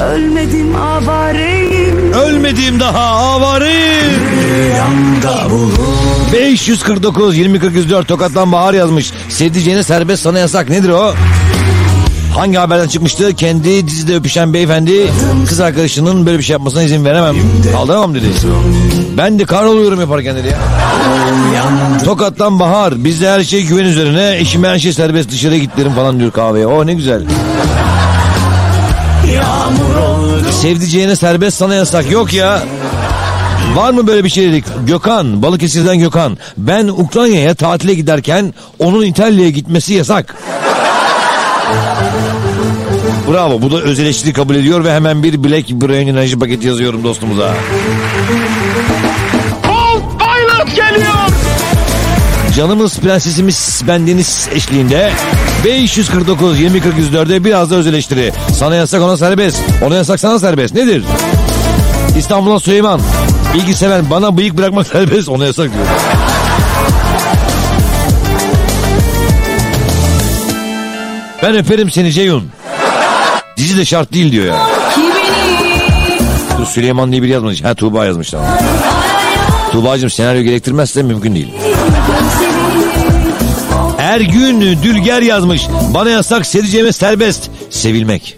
Ölmedim avareyim Ölmediğim daha avareyim. Rüyamda bulur 549 20 404 Tokat'tan Bahar yazmış. Sevdiceğine serbest sana yasak nedir o? Hangi haberden çıkmıştı? Kendi dizide öpüşen beyefendi kız arkadaşının böyle bir şey yapmasına izin veremem. Kaldıramam dedi. Ben de kar oluyorum yaparken dedi ya. Tokat'tan Bahar. Bizde her şey güven üzerine. Eşime her şey serbest dışarı gitlerim falan diyor kahveye. O ne güzel. Sevdiceğine serbest sana yasak. Yok ya. Var mı böyle bir şey dedik? Gökhan, Balıkesir'den Gökhan. Ben Ukrayna'ya tatile giderken onun İtalya'ya gitmesi yasak. Bravo bu da öz eleştiri kabul ediyor ve hemen bir Black Brain enerji paketi yazıyorum dostumuza. Bolt Pilot geliyor. Canımız prensesimiz bendeniz eşliğinde 549 20 404'e biraz da öz eleştiri. Sana yasak ona serbest. Ona yasak sana serbest. Nedir? İstanbul'dan Süleyman. İlgi seven bana bıyık bırakmak serbest. Ona yasak diyor. Ben öperim seni Ceyhun. Dizi de şart değil diyor ya. Dur Süleyman diye biri yazmış. Ha Tuğba yazmış tamam. Tuğba'cığım senaryo gerektirmezse mümkün değil. Ergün Dülger yazmış. Bana yasak sevdiceğime serbest. Sevilmek.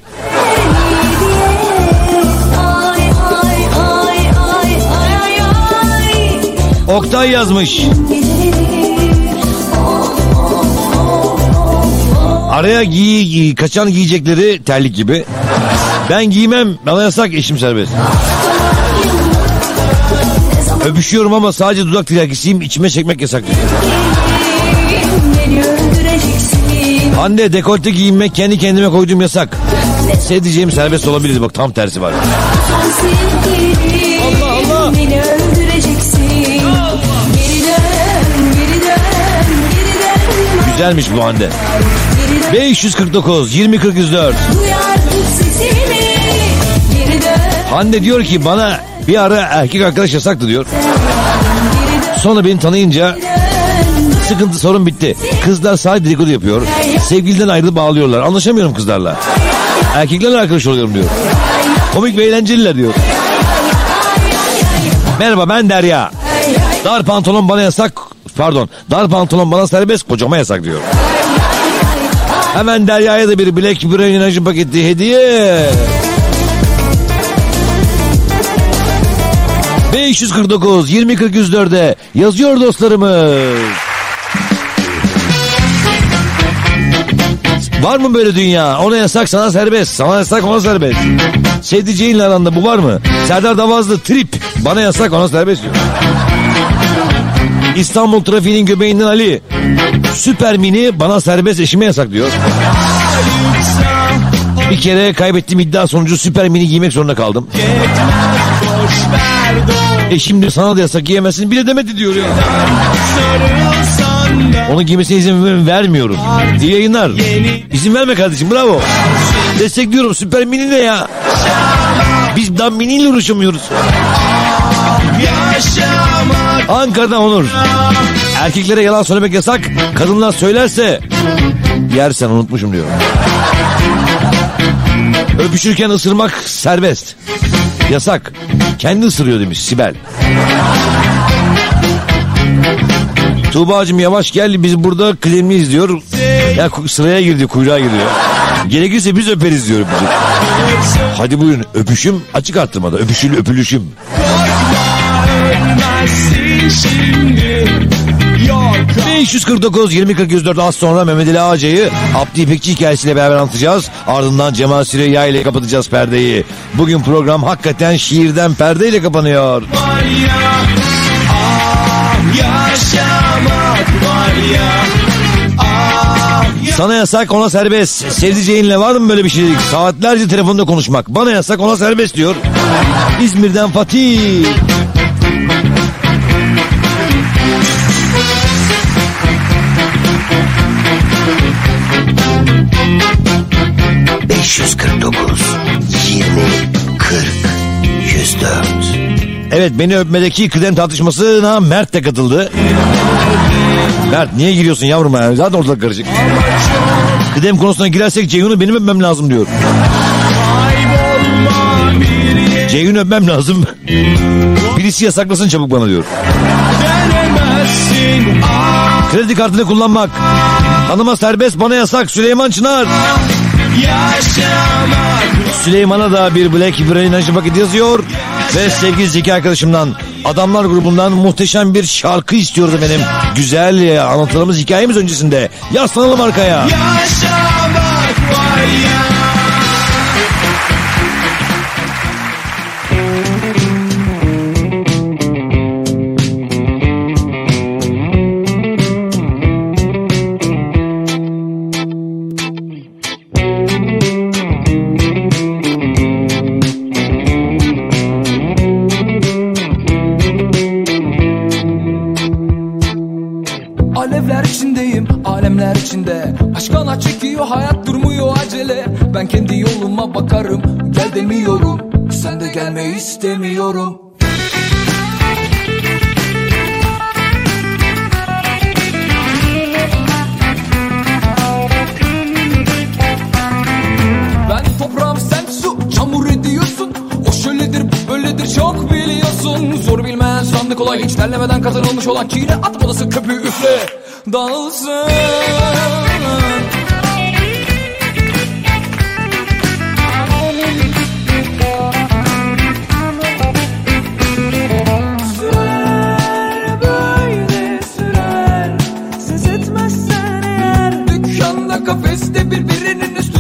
Oktay yazmış. Araya giy, giy- kaçan giyecekleri terlik gibi. Ben giymem bana yasak eşim serbest. Öpüşüyorum ama sadece dudak tilagisiyim içime çekmek yasak diyor. Hande dekolte giyinmek kendi kendime koyduğum yasak. Sevdiceğim serbest olabilir bak tam tersi var. Allah Allah Güzelmiş bu Hande. 549 20 40 104. Hande diyor ki bana bir ara erkek arkadaş yasaktı diyor. Sonra beni tanıyınca sıkıntı sorun bitti. Kızlar sadece dedikodu yapıyor. Sevgiliden ayrılıp bağlıyorlar. Anlaşamıyorum kızlarla. Erkeklerle arkadaş oluyorum diyor. Komik ve eğlenceliler diyor. Merhaba ben Derya. Dar pantolon bana yasak. Pardon. Dar pantolon bana serbest kocama yasak diyor. Hemen Derya'ya da bir Black Brain enerji paketi hediye. 549 20 40 104'e yazıyor dostlarımız. Var mı böyle dünya? Ona yasak sana serbest. Sana yasak ona serbest. Sevdiceğinle aranda bu var mı? Serdar Davazlı trip. Bana yasak ona serbest diyor. İstanbul trafiğinin göbeğinden Ali. Süper mini bana serbest eşime yasak diyor. Bir kere kaybettiğim iddia sonucu süper mini giymek zorunda kaldım. Eşim de sana da yasak giyemezsin bile demedi diyor ya. Onu giymesine izin vermiyorum. İyi yayınlar. İzin verme kardeşim bravo. Destekliyorum süper mini ne ya? Biz daha miniyle uğraşamıyoruz. Ankara'dan Onur. Erkeklere yalan söylemek yasak. Kadınlar söylerse yersen unutmuşum diyor. Öpüşürken ısırmak serbest. Yasak. Kendi ısırıyor demiş Sibel. Tuğba'cığım yavaş gel biz burada klemliyiz diyor. Ya sıraya girdi kuyruğa giriyor. Gerekirse biz öperiz diyor. bizi. Hadi buyurun öpüşüm açık arttırmada öpüşül öpülüşüm. Yok 549 20 40 104 az sonra Mehmet Ali Ağacı'yı Abdi İpekçi hikayesiyle beraber anlatacağız. Ardından Cemal Süreyya ile kapatacağız perdeyi. Bugün program hakikaten şiirden perdeyle kapanıyor. var ya Ah yaşamak var ya Ah Sana yasak ona serbest. Sevdiceğinle var mı böyle bir şey? Saatlerce telefonda konuşmak. Bana yasak ona serbest diyor. İzmir'den Fatih. Evet beni öpmedeki kıdem tartışmasına Mert de katıldı. Mert niye giriyorsun yavrum ya? Zaten ortalık karışık. Kıdem konusuna girersek Ceyhun'u benim öpmem lazım diyor. Ceyhun'u öpmem lazım. Birisi yasaklasın çabuk bana diyor. Kredi kartını kullanmak. Hanıma serbest bana yasak Süleyman Çınar. Süleyman'a da bir Black Brain enerji paketi yazıyor. Ve sevgili Zeki arkadaşımdan Adamlar grubundan muhteşem bir şarkı istiyoruz efendim. Güzel ya, anlatılarımız hikayemiz öncesinde. Yaslanalım arkaya. Yaşamak Gelme istemiyorum. Ben toprağım sen su çamur ediyorsun. O şöyledir bu böyledir çok biliyorsun. Zor bilmeyen sandı kolay. Hiç terlemeden kazanılmış olan Kire at modası köpüğü üfle. Dağılsın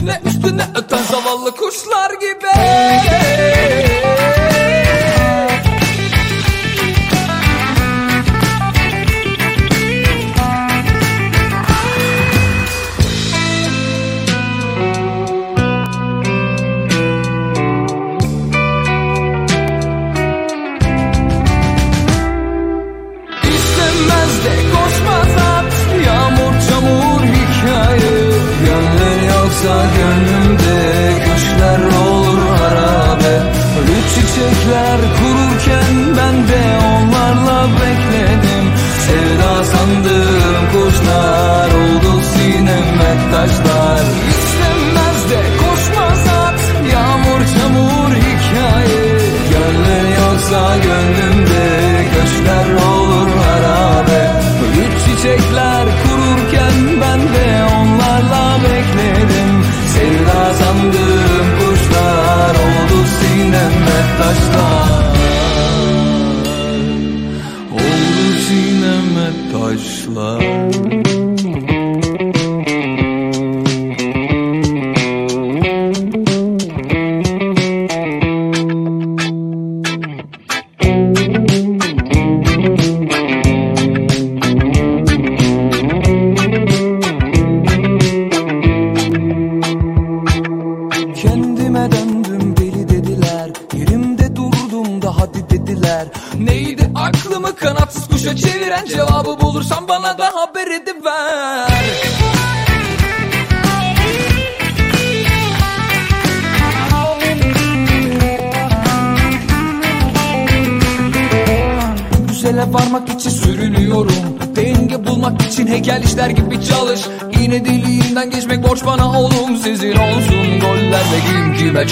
üstüne üstüne öten zavallı kuşlar gibi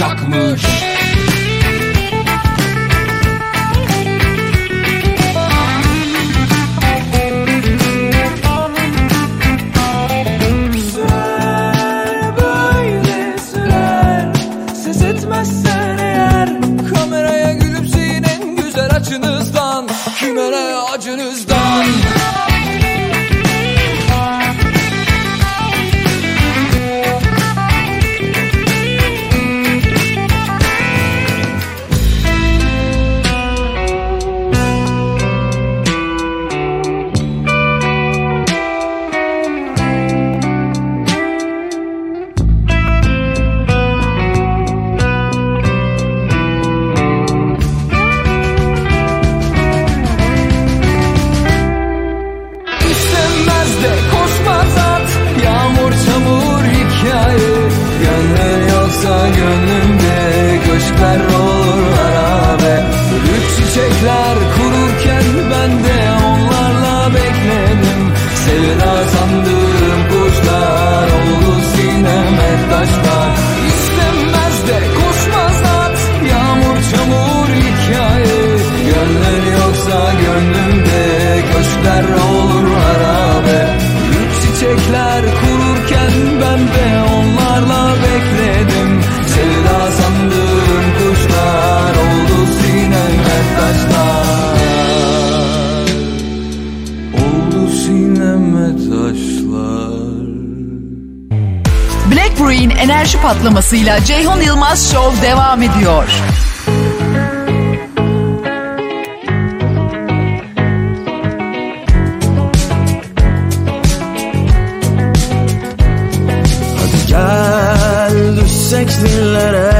olacak? kadrosuyla Ceyhun Yılmaz Show devam ediyor. Hadi gel düşsek dillere,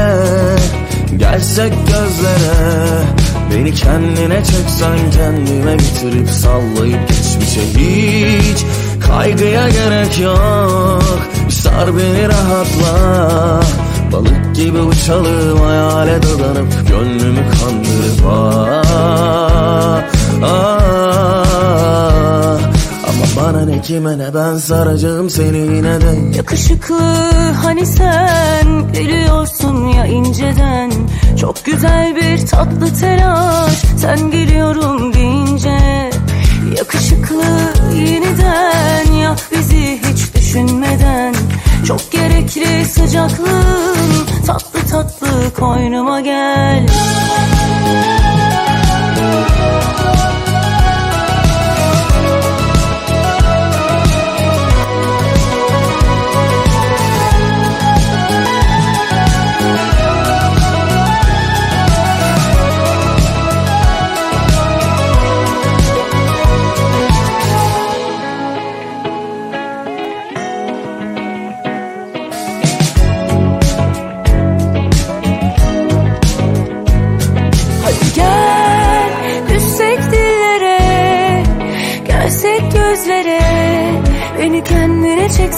gelsek gözlere. Beni kendine çeksen kendime bitirip sallayıp geçmişe hiç Kaygıya gerek yok Sar beni rahatla. Balık gibi uçalım hayale dadanıp Gönlümü kandırıp ah, ah, Ama bana ne kime ne ben saracağım seni yine de. Yakışıklı hani sen Gülüyorsun ya inceden. Çok güzel bir tatlı telaş Sen geliyorum deyince. Yakışıklı yeniden Ya bizi hiç düşünmeden. Çok gerekli sıcaklığın tatlı tatlı koynuma gel.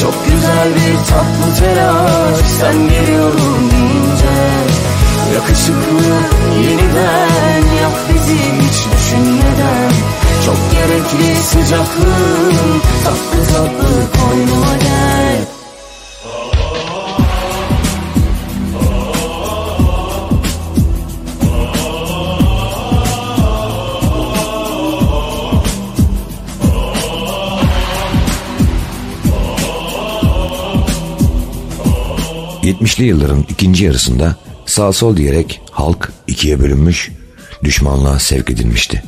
Çok güzel bir tatlı telaş. Sen geliyorum deyince Yakışıklı yeniden yap bizi hiç düşünmeden. Çok gerekli sıcaklığın tatlı tatlı koynuma gel ...70'li yılların ikinci yarısında sağ sol diyerek halk ikiye bölünmüş, düşmanlığa sevk edilmişti.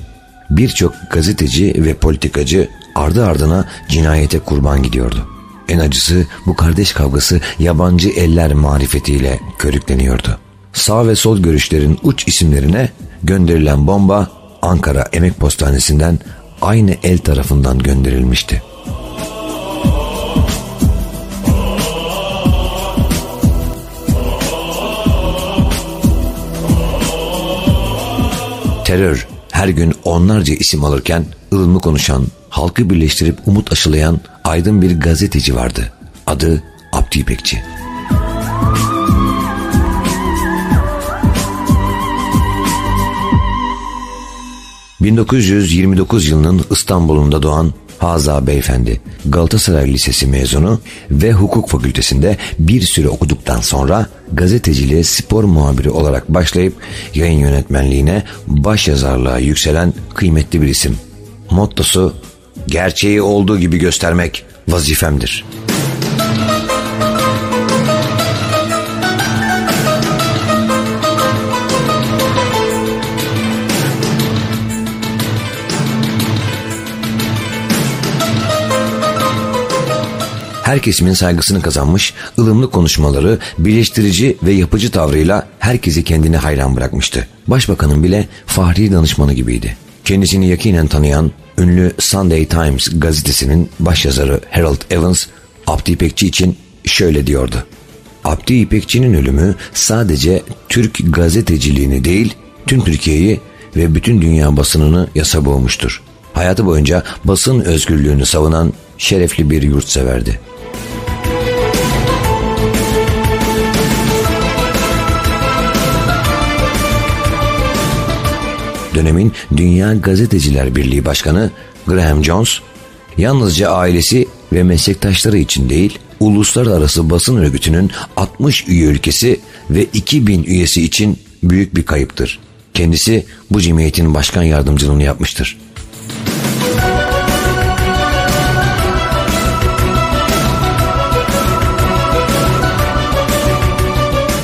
Birçok gazeteci ve politikacı ardı ardına cinayete kurban gidiyordu. En acısı bu kardeş kavgası yabancı eller marifetiyle körükleniyordu. Sağ ve sol görüşlerin uç isimlerine gönderilen bomba Ankara Emek Postanesi'nden aynı el tarafından gönderilmişti. Terör her gün onlarca isim alırken ılımlı konuşan, halkı birleştirip umut aşılayan aydın bir gazeteci vardı. Adı Abdi İpekçi. ...1929 yılının İstanbul'unda doğan Haza Beyefendi, Galatasaray Lisesi mezunu ve hukuk fakültesinde bir süre okuduktan sonra gazeteciliğe spor muhabiri olarak başlayıp yayın yönetmenliğine baş yazarlığa yükselen kıymetli bir isim. Mottosu gerçeği olduğu gibi göstermek vazifemdir. Her kesimin saygısını kazanmış, ılımlı konuşmaları, birleştirici ve yapıcı tavrıyla herkesi kendine hayran bırakmıştı. Başbakanın bile fahri danışmanı gibiydi. Kendisini yakinen tanıyan ünlü Sunday Times gazetesinin başyazarı Harold Evans, Abdi İpekçi için şöyle diyordu. Abdi İpekçi'nin ölümü sadece Türk gazeteciliğini değil, tüm Türkiye'yi ve bütün dünya basınını yasa boğmuştur. Hayatı boyunca basın özgürlüğünü savunan şerefli bir yurtseverdi. Dönemin Dünya Gazeteciler Birliği Başkanı Graham Jones, yalnızca ailesi ve meslektaşları için değil, uluslararası basın örgütünün 60 üye ülkesi ve 2000 üyesi için büyük bir kayıptır. Kendisi bu cemiyetin başkan yardımcılığını yapmıştır.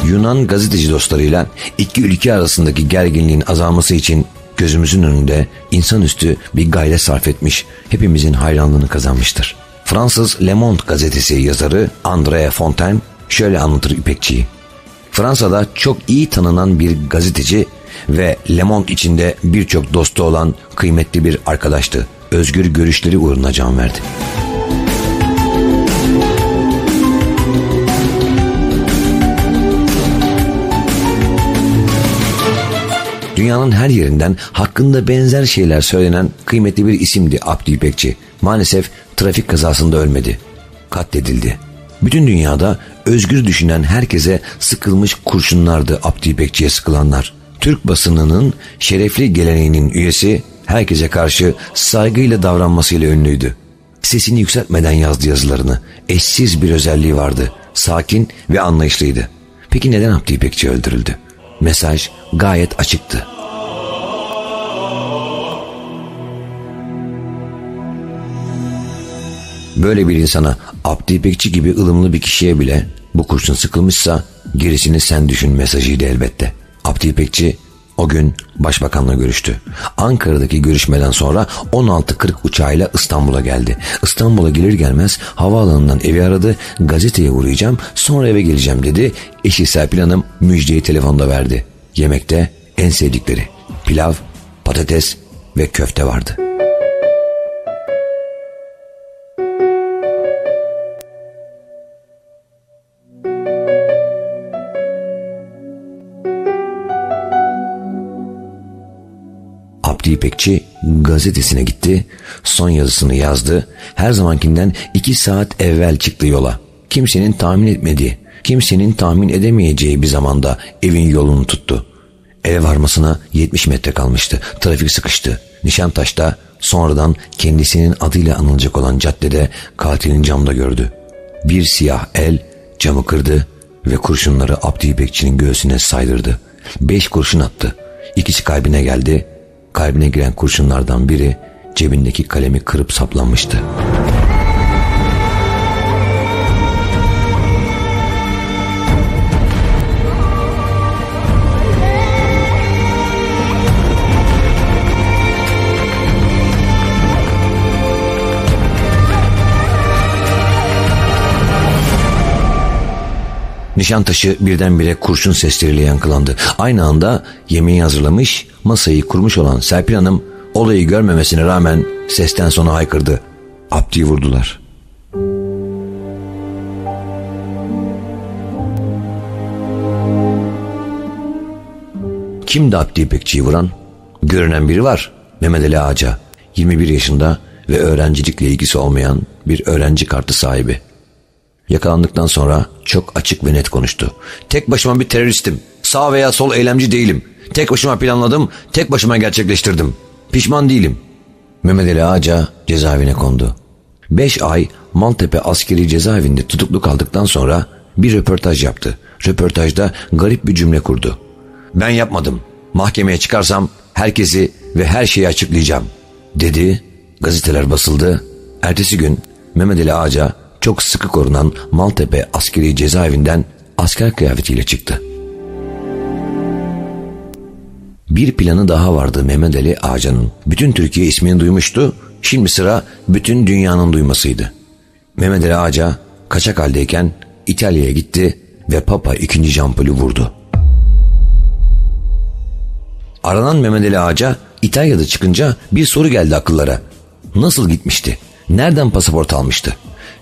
Yunan gazeteci dostlarıyla iki ülke arasındaki gerginliğin azalması için gözümüzün önünde insanüstü bir gayret sarf etmiş, hepimizin hayranlığını kazanmıştır. Fransız Le Monde gazetesi yazarı André Fontaine şöyle anlatır İpekçi'yi. Fransa'da çok iyi tanınan bir gazeteci ve Le Monde içinde birçok dostu olan kıymetli bir arkadaştı. Özgür görüşleri uğruna can verdi. Dünyanın her yerinden hakkında benzer şeyler söylenen kıymetli bir isimdi Abdi İpekçi. Maalesef trafik kazasında ölmedi. Katledildi. Bütün dünyada özgür düşünen herkese sıkılmış kurşunlardı Abdi İpekçi'ye sıkılanlar. Türk basınının şerefli geleneğinin üyesi herkese karşı saygıyla davranmasıyla ünlüydü. Sesini yükseltmeden yazdı yazılarını. Eşsiz bir özelliği vardı. Sakin ve anlayışlıydı. Peki neden Abdi İpekçi öldürüldü? Mesaj gayet açıktı. Böyle bir insana Abdi İpekçi gibi ılımlı bir kişiye bile bu kurşun sıkılmışsa gerisini sen düşün mesajıydı elbette. Abdi İpekçi O gün başbakanla görüştü. Ankara'daki görüşmeden sonra 16.40 uçağıyla İstanbul'a geldi. İstanbul'a gelir gelmez havaalanından evi aradı. Gazeteye uğrayacağım sonra eve geleceğim dedi. Eşi Serpil Hanım müjdeyi telefonda verdi. Yemekte en sevdikleri pilav, patates ve köfte vardı. İpekçi gazetesine gitti, son yazısını yazdı, her zamankinden iki saat evvel çıktı yola. Kimsenin tahmin etmediği, kimsenin tahmin edemeyeceği bir zamanda evin yolunu tuttu. Eve varmasına 70 metre kalmıştı, trafik sıkıştı. Nişantaş'ta sonradan kendisinin adıyla anılacak olan caddede katilin camda gördü. Bir siyah el camı kırdı ve kurşunları Abdi İpekçi'nin göğsüne saydırdı. Beş kurşun attı. İkisi kalbine geldi, Kalbine giren kurşunlardan biri cebindeki kalemi kırıp saplanmıştı. Nişantaşı birdenbire kurşun sesleriyle yankılandı. Aynı anda yemeği hazırlamış, masayı kurmuş olan Serpil Hanım olayı görmemesine rağmen sesten sonra haykırdı. Abdi'yi vurdular. Kimdi Abdi İpekçi'yi vuran? Görünen biri var. Mehmet Ali Ağaca. 21 yaşında ve öğrencilikle ilgisi olmayan bir öğrenci kartı sahibi. Yakalandıktan sonra çok açık ve net konuştu. Tek başıma bir teröristim. Sağ veya sol eylemci değilim. Tek başıma planladım, tek başıma gerçekleştirdim. Pişman değilim. Mehmet Ali Ağaca cezaevine kondu. Beş ay Maltepe askeri cezaevinde tutuklu kaldıktan sonra bir röportaj yaptı. Röportajda garip bir cümle kurdu. Ben yapmadım. Mahkemeye çıkarsam herkesi ve her şeyi açıklayacağım. Dedi, gazeteler basıldı. Ertesi gün Mehmet Ali Ağaca çok sıkı korunan Maltepe askeri cezaevinden asker kıyafetiyle çıktı. Bir planı daha vardı Mehmet Ali Ağcan'ın. Bütün Türkiye ismini duymuştu. Şimdi sıra bütün dünyanın duymasıydı. Mehmet Ali Ağca kaçak haldeyken İtalya'ya gitti ve Papa 2. Jean vurdu. Aranan Mehmet Ali Ağaca İtalya'da çıkınca bir soru geldi akıllara. Nasıl gitmişti? Nereden pasaport almıştı?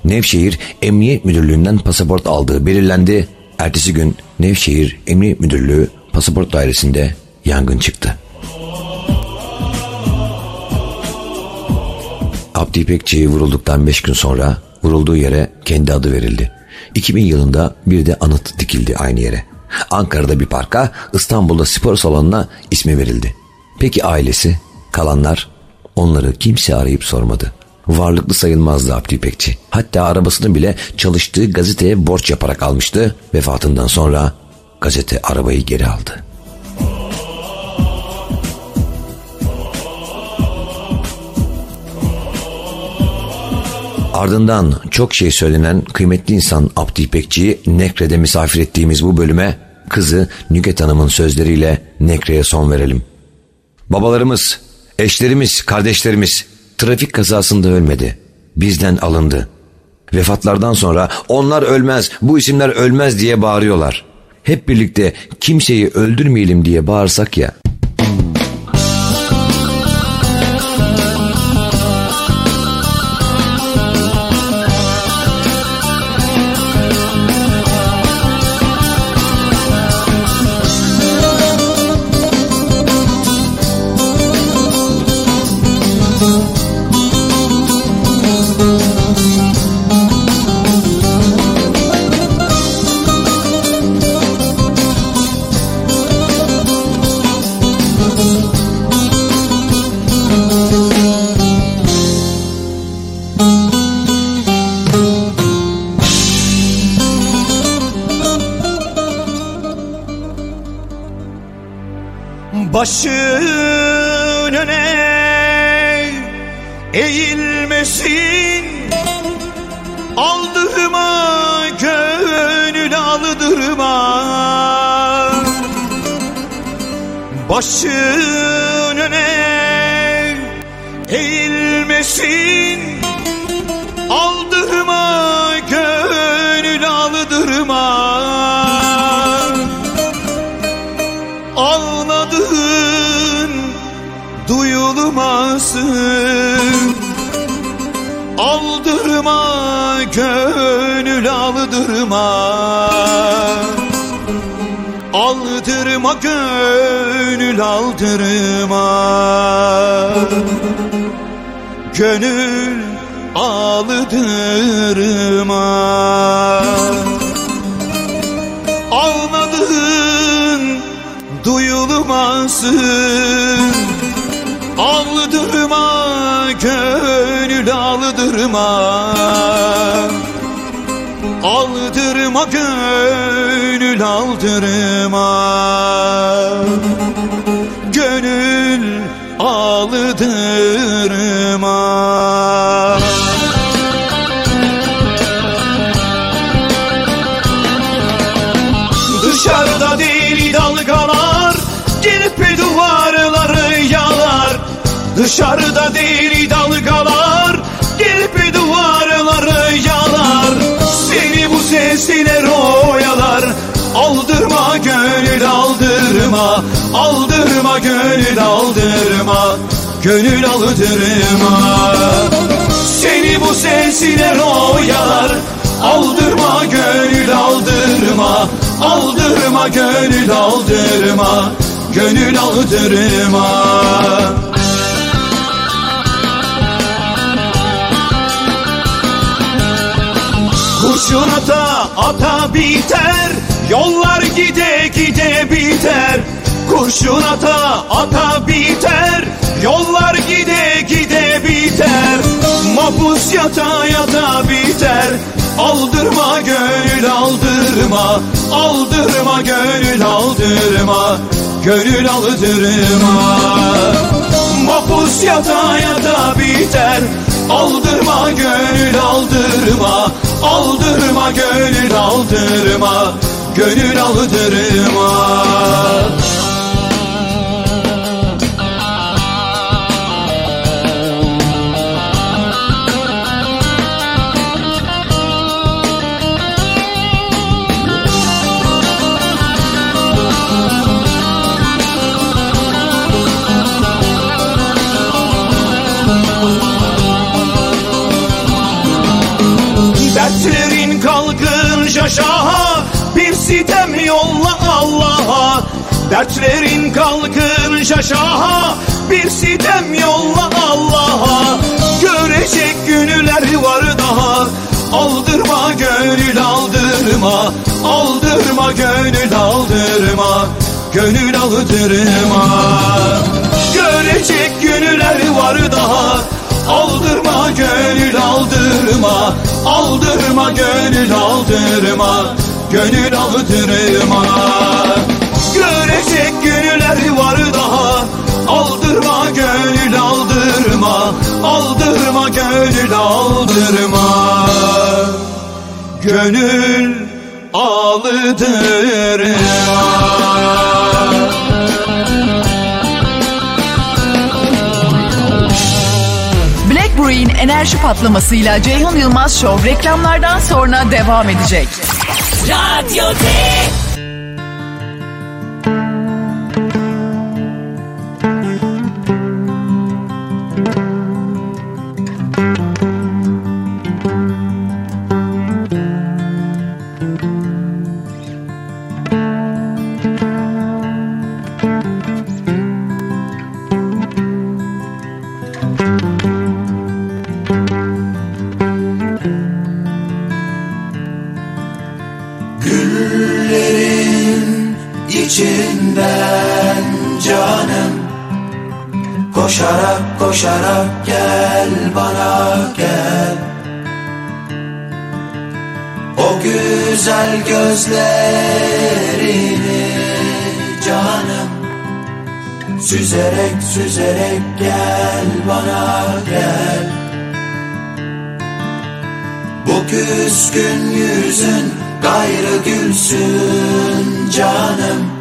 Nevşehir Emniyet Müdürlüğü'nden pasaport aldığı belirlendi. Ertesi gün Nevşehir Emniyet Müdürlüğü pasaport dairesinde yangın çıktı. Abdi İpekçi vurulduktan 5 gün sonra vurulduğu yere kendi adı verildi. 2000 yılında bir de anıt dikildi aynı yere. Ankara'da bir parka, İstanbul'da spor salonuna ismi verildi. Peki ailesi, kalanlar onları kimse arayıp sormadı. Varlıklı sayılmazdı Abdi İpekçi. Hatta arabasını bile çalıştığı gazeteye borç yaparak almıştı. Vefatından sonra gazete arabayı geri aldı. Ardından çok şey söylenen kıymetli insan Abdi İpekçi'yi Nekre'de misafir ettiğimiz bu bölüme kızı Nüket Hanım'ın sözleriyle Nekre'ye son verelim. Babalarımız, eşlerimiz, kardeşlerimiz trafik kazasında ölmedi. Bizden alındı. Vefatlardan sonra onlar ölmez, bu isimler ölmez diye bağırıyorlar. Hep birlikte kimseyi öldürmeyelim diye bağırsak ya. Duyulmasın Aldırma gönül aldırma Aldırma gönül aldırma Dışarıda deli dalgalar Gelip duvarları yalar. Seni bu sesler oyalar Aldırma gönül aldırma Aldırma gönül aldırma Gönül aldırma. Seni bu sesler oyalar Aldırma gönül aldırma Aldırma gönül aldırma Gönül aldırma Kurşun ata ata biter Yollar gide gide biter. Kurşun ata ata biter Yollar gide gide biter. Mapus yata yata biter Aldırma gönül aldırma. Aldırma gönül aldırma Gönül aldırma. Mapus yata yata biter Aldırma gönül aldırma Aldırma gönül aldırma Gönül aldırma Dertlerin kalkınca şaha Bir sitem yolla Allah'a. Görecek günler var daha Aldırma gönül aldırma Aldırma gönül aldırma Gönül aldırma. Görecek günler var daha Aldırma gönül aldırma Aldırma gönül aldırma Gönül aldırma günler var daha Aldırma gönül aldırma Aldırma gönül aldırma Gönül aldırma Black Brew'in enerji patlamasıyla Ceyhun Yılmaz Show reklamlardan sonra devam edecek. Radyo D. Koşarak koşarak gel bana gel. O güzel gözlerini canım Süzerek süzerek gel bana gel. Bu küskün yüzün gayrı gülsün canım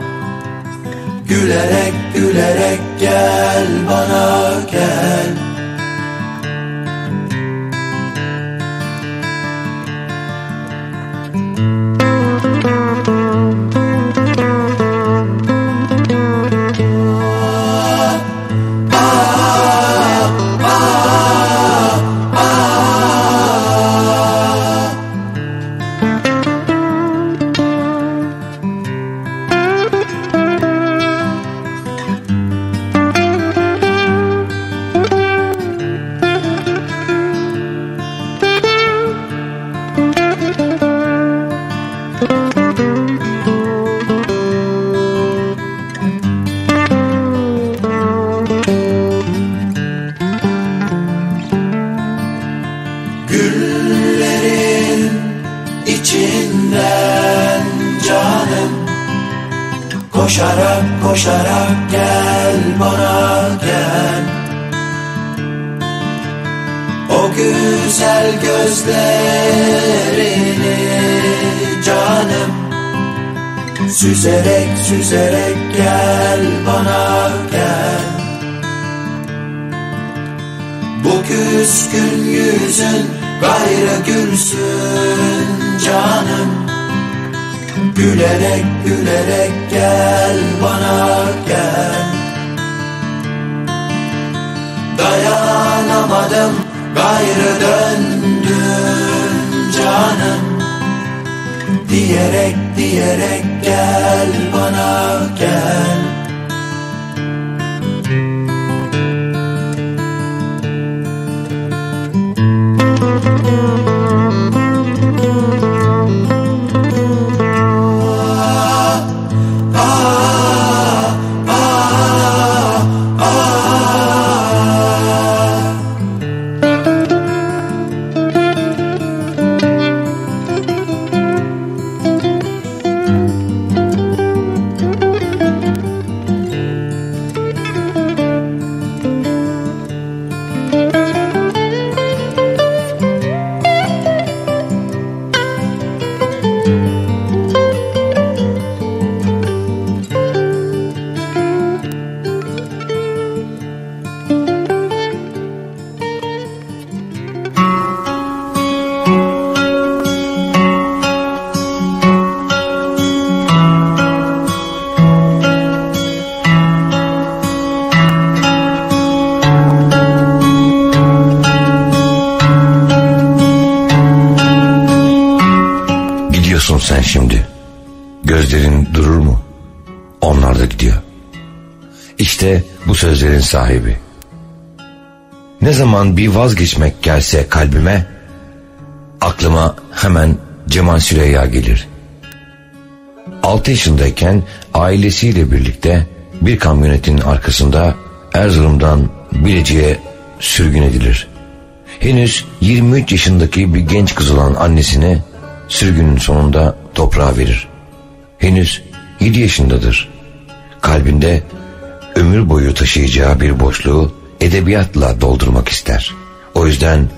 Gülerek gülerek gel bana gel Koşarak koşarak gel bana gel. O güzel gözlerini canım. Süzerek süzerek gel bana gel. Bu küskün yüzün gayrı gülsün canım Gülerek gülerek gel bana gel. Dayanamadım gayrı döndüm canım. Diyerek diyerek gel bana gel sahibi. Ne zaman bir vazgeçmek gelse kalbime, aklıma hemen Cemal Süreyya gelir. 6 yaşındayken ailesiyle birlikte bir kamyonetin arkasında Erzurum'dan Bilecik'e sürgün edilir. Henüz 23 yaşındaki bir genç kız olan annesine sürgünün sonunda toprağa verir. Henüz 7 yaşındadır. Kalbinde ömür boyu taşıyacağı bir boşluğu edebiyatla doldurmak ister. O yüzden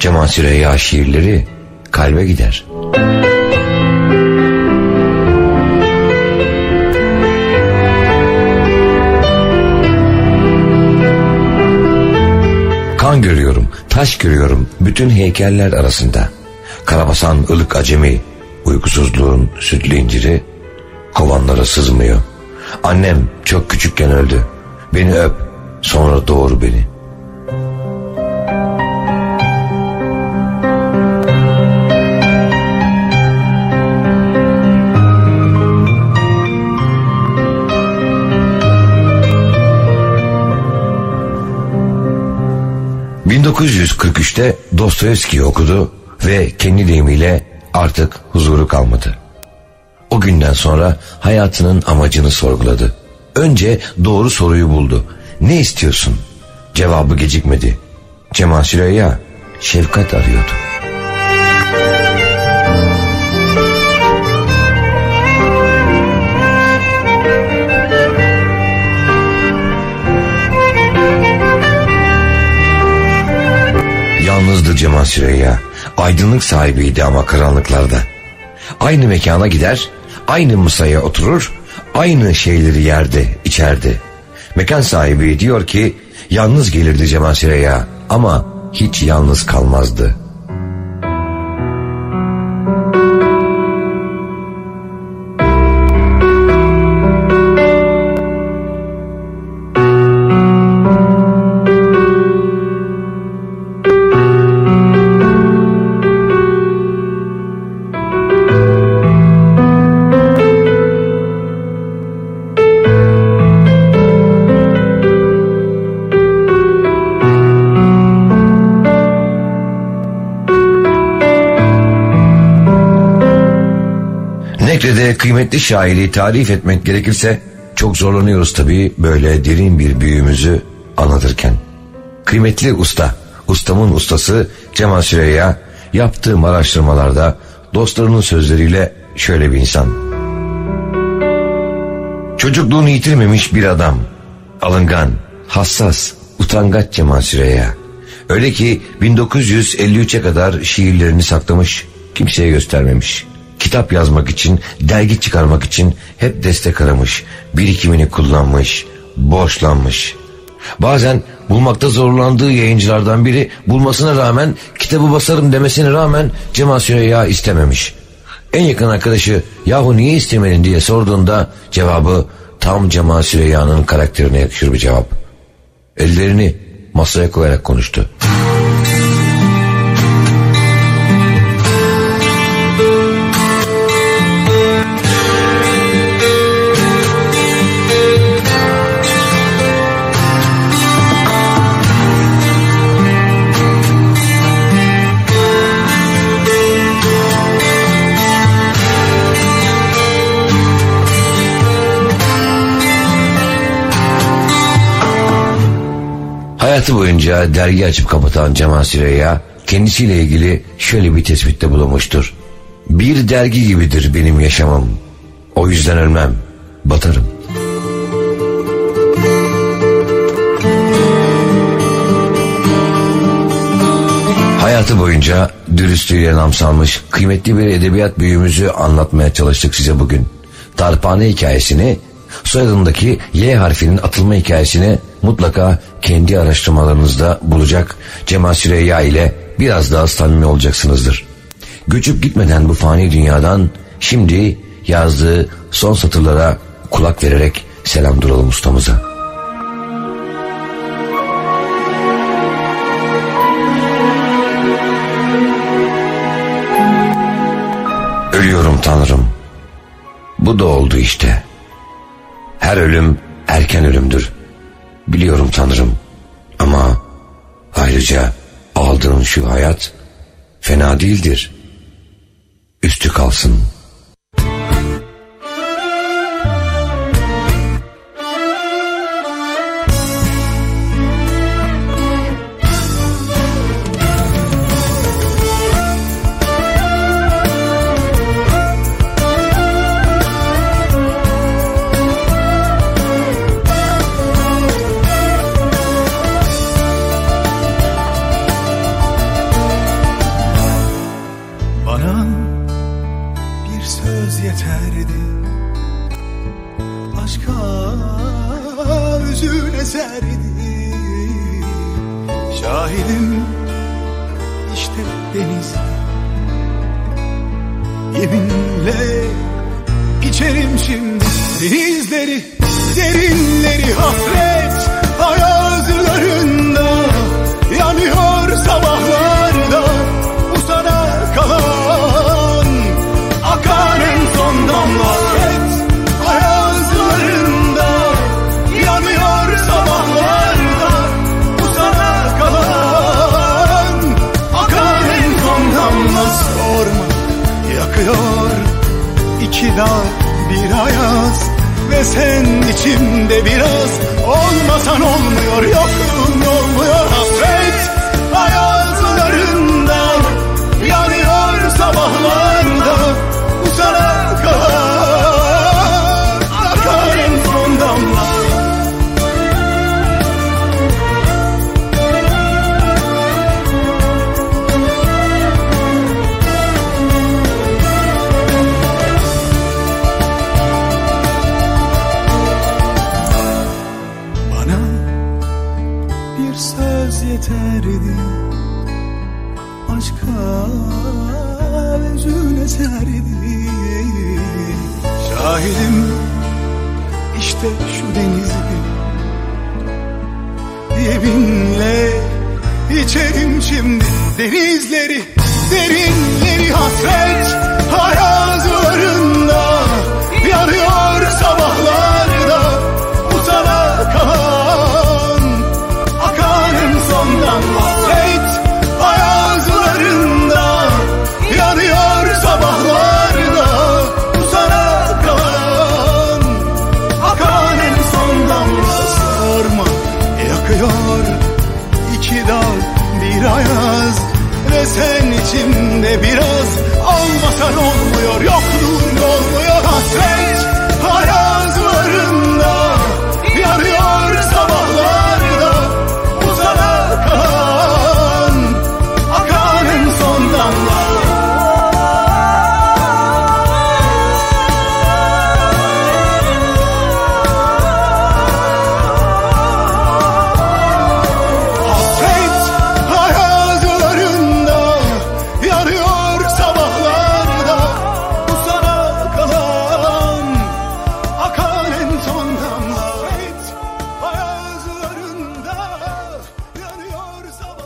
Cemal Süreyya şiirleri kalbe gider. Kan görüyorum, taş görüyorum bütün heykeller arasında. Karabasan ılık acemi, uykusuzluğun sütlü inciri kovanlara sızmıyor. Annem çok küçükken öldü. Beni öp, sonra doğur beni. ...1943'te Dostoyevski'yi okudu ve kendi deyimiyle artık huzuru kalmadı. O günden sonra hayatının amacını sorguladı. Önce doğru soruyu buldu. Ne istiyorsun? Cevabı gecikmedi. Cemal Süreyya şefkat arıyordu. Yalnızdı Cemal Süreyya. Aydınlık sahibiydi ama karanlıklarda. Aynı mekana gider, aynı masaya oturur, aynı şeyleri yerdi, içerdi. Mekan sahibi diyor ki yalnız gelirdi Cemal Süreyya ama hiç yalnız kalmazdı. Kıymetli şairi tarif etmek gerekirse çok zorlanıyoruz tabii böyle derin bir büyüğümüzü anlatırken. Kıymetli usta, ustamın ustası Cemal Süreyya yaptığım araştırmalarda dostlarının sözleriyle şöyle bir insan. Çocukluğunu yitirmemiş bir adam. Alıngan, hassas, utangaç Cemal Süreyya. Öyle ki 1953'e kadar şiirlerini saklamış, kimseye göstermemiş. Kitap yazmak için, dergi çıkarmak için hep destek aramış, birikimini kullanmış, borçlanmış. Bazen bulmakta zorlandığı yayıncılardan biri bulmasına rağmen kitabı basarım demesine rağmen Cemal Süreyya istememiş. En yakın arkadaşı yahu niye istemedin diye sorduğunda cevabı tam Cemal Süreyya'nın karakterine yakışır bir cevap. Ellerini masaya koyarak konuştu. Hayatı boyunca dergi açıp kapatan Cemal Süreyya kendisiyle ilgili şöyle bir tespitte bulunmuştur. Bir dergi gibidir benim yaşamım. O yüzden ölmem, batarım. Hayatı boyunca dürüstlüğüyle nam salmış kıymetli bir edebiyat büyüğümüzü anlatmaya çalıştık size bugün. Darphane hikayesini, soyadındaki Y harfinin atılma hikayesini mutlaka kendi araştırmalarınızda bulacak Cemal Süreyya ile biraz daha samimi olacaksınızdır. Göçüp gitmeden bu fani dünyadan şimdi yazdığı son satırlara kulak vererek selam duralım ustamıza. Ölüyorum Tanrım. Bu da oldu işte. Her ölüm erken ölümdür. Biliyorum Tanrım. Ama ayrıca aldığın şu hayat fena değildir. Üstü kalsın. İçerim şimdi denizleri Derinleri hasret ayazlarında Yanıyor sabahlarda bu sana kalan Akan en son damla yakıyor iki dağ bir ayaz ve sen içimde biraz. Olmasan olmuyor yokluğun denizleri Derinleri hasret